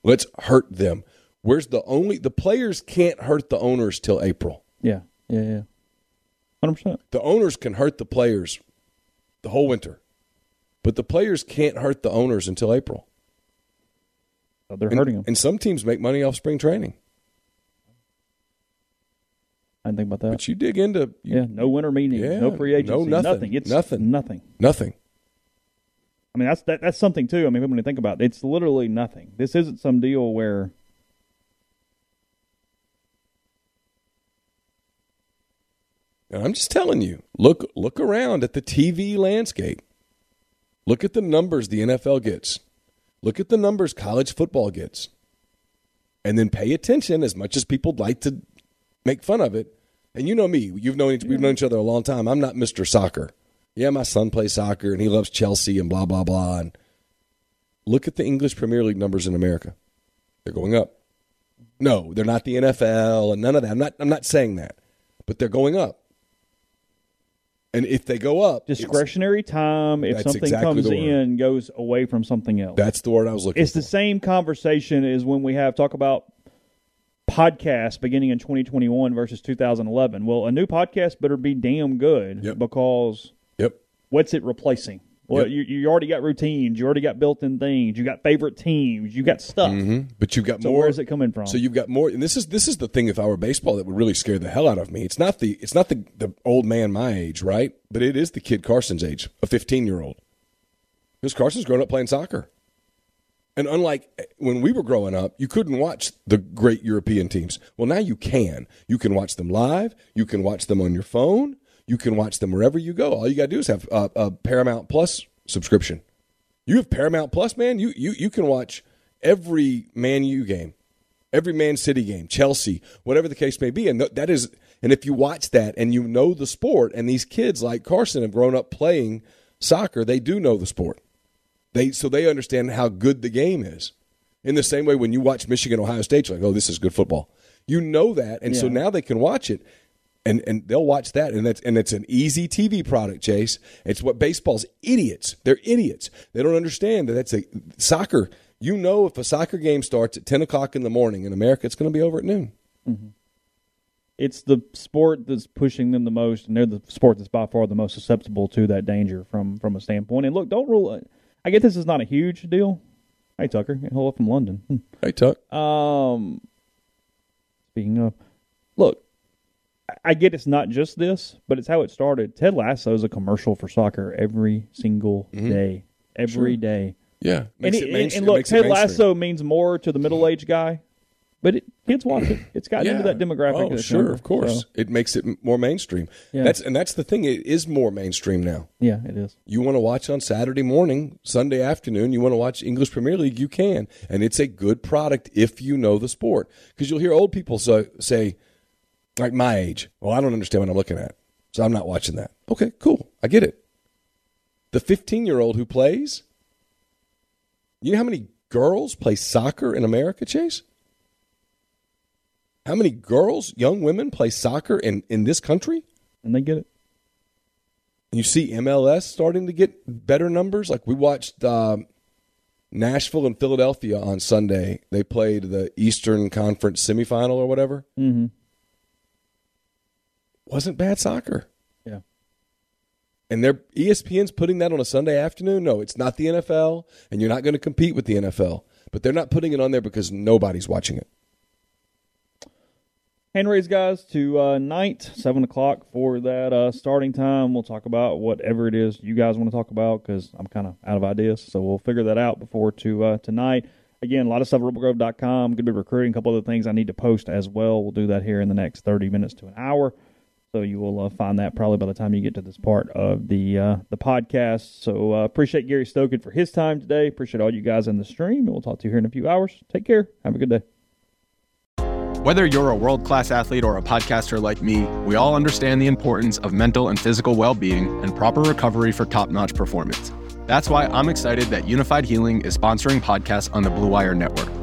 Let's hurt them." Where's the only the players can't hurt the owners till April. Yeah. Yeah. Yeah. Hundred percent. The owners can hurt the players the whole winter, but the players can't hurt the owners until April. Oh, they're And, hurting them. and some teams make money off spring training. I didn't think about that. But you dig into you, yeah. No winter meetings. Yeah, no free agency. no nothing, It's nothing. Nothing. nothing. I mean, that's that, that's something too. I mean, when you think about it, it's literally nothing. This isn't some deal where And I'm just telling you, look look around at the TV landscape. Look at the numbers the NFL gets. Look at the numbers college football gets. And then pay attention as much as people like to make fun of it. And you know me, you've known we've known each other a long time. I'm not Mr. Soccer. Yeah, my son plays soccer and he loves Chelsea and blah blah blah and look at the English Premier League numbers in America. They're going up. No, they're not the NFL and none of that. I'm not I'm not saying that. But they're going up. And if they go up, discretionary time, if something exactly comes in, goes away from something else. that's the word I was looking it's for. the same conversation as when we have talk about podcasts beginning in 2021 versus 2011. Well, a new podcast better be damn good Yep. because Yep. what's it replacing? Well, Yep. you, you already got routines, you already got built-in things, you got favorite teams, you got stuff. hmm But you've got So more. where is it coming from? So you've got more, and this is this is the thing. If I were baseball, that would really scare the hell out of me. It's not the it's not the the old man my age, right? But it is the kid Carson's age, a fifteen year old. Because Carson's grown up playing soccer, and unlike when we were growing up, you couldn't watch the great European teams. Well, now you can. You can watch them live. You can watch them on your phone. You can watch them wherever you go. All you got to do is have a, a Paramount Plus subscription. You have Paramount Plus, man. You you you can watch every Man U game, every Man City game, Chelsea, whatever the case may be, and th- that is. And if you watch that and you know the sport, and these kids like Carson have grown up playing soccer, they do know the sport. They so they understand how good the game is. In the same way, when you watch Michigan Ohio State, you're like, oh, this is good football. You know that, and so now they can watch it and and they'll watch that and that's and it's an easy TV product, Chase. It's what baseball's idiots. They're idiots. They don't understand that that's a soccer. You know, if a soccer game starts at ten o'clock in the morning in America, it's going to be over at noon. it's the sport that's pushing them the most, and they're the sport that's by far the most susceptible to that danger from from a standpoint. And look, don't rule. I get this is not a huge deal. Hey Tucker, hello from London. Hmm. Hey, Tuck. Um, speaking of, look, I- get it's not just this, but it's how it started. Ted Lasso is a commercial for soccer every single mm-hmm. day, every day. Yeah, And, it- and, and look, Ted. Lasso means more to the middle aged guy, but it, kids watch it. It's gotten into that demographic. Oh, sure, younger, of course. so, It makes it more mainstream. Yeah. That's and that's the thing. It is more mainstream now. yeah, it is. You want to watch on Saturday morning, Sunday afternoon. You want to watch English Premier League. You can, and it's a good product if you know the sport. Because you'll hear old people so, say, like my age, "Well, I don't understand what I'm looking at, so I'm not watching that." Okay, cool, I get it. The 15 year old who plays, you know how many girls play soccer in America, Chase? How many girls, young women, play soccer in, in this country? And they get it. You see MLS starting to get better numbers. Like we watched um, Nashville and Philadelphia on Sunday. They played the Eastern Conference semifinal or whatever. Mm-hmm. Wasn't bad soccer. Yeah. And they're ESPN's putting that on a Sunday afternoon. No, it's not the NFL, and you're not going to compete with the NFL. But they're not putting it on there because nobody's watching it. Hand raise, guys, to uh, night, 7 o'clock for that uh, starting time. We'll talk about whatever it is you guys want to talk about because I'm kind of out of ideas. So we'll figure that out before to uh, tonight. Again, a lot of stuff at rebelgrove.com. Going to be recruiting a couple other things I need to post as well. We'll do that here in the next 30 minutes to an hour. So you will uh, find that probably by the time you get to this part of the uh, the podcast. So uh, appreciate Gary Stokan for his time today. Appreciate all you guys in the stream, and we'll talk to you here in a few hours. Take care. Have a good day. Whether you're a world class athlete or a podcaster like me, we all understand the importance of mental and physical well being and proper recovery for top notch performance. That's why I'm excited that Unifyd Healing is sponsoring podcasts on the Blue Wire Network.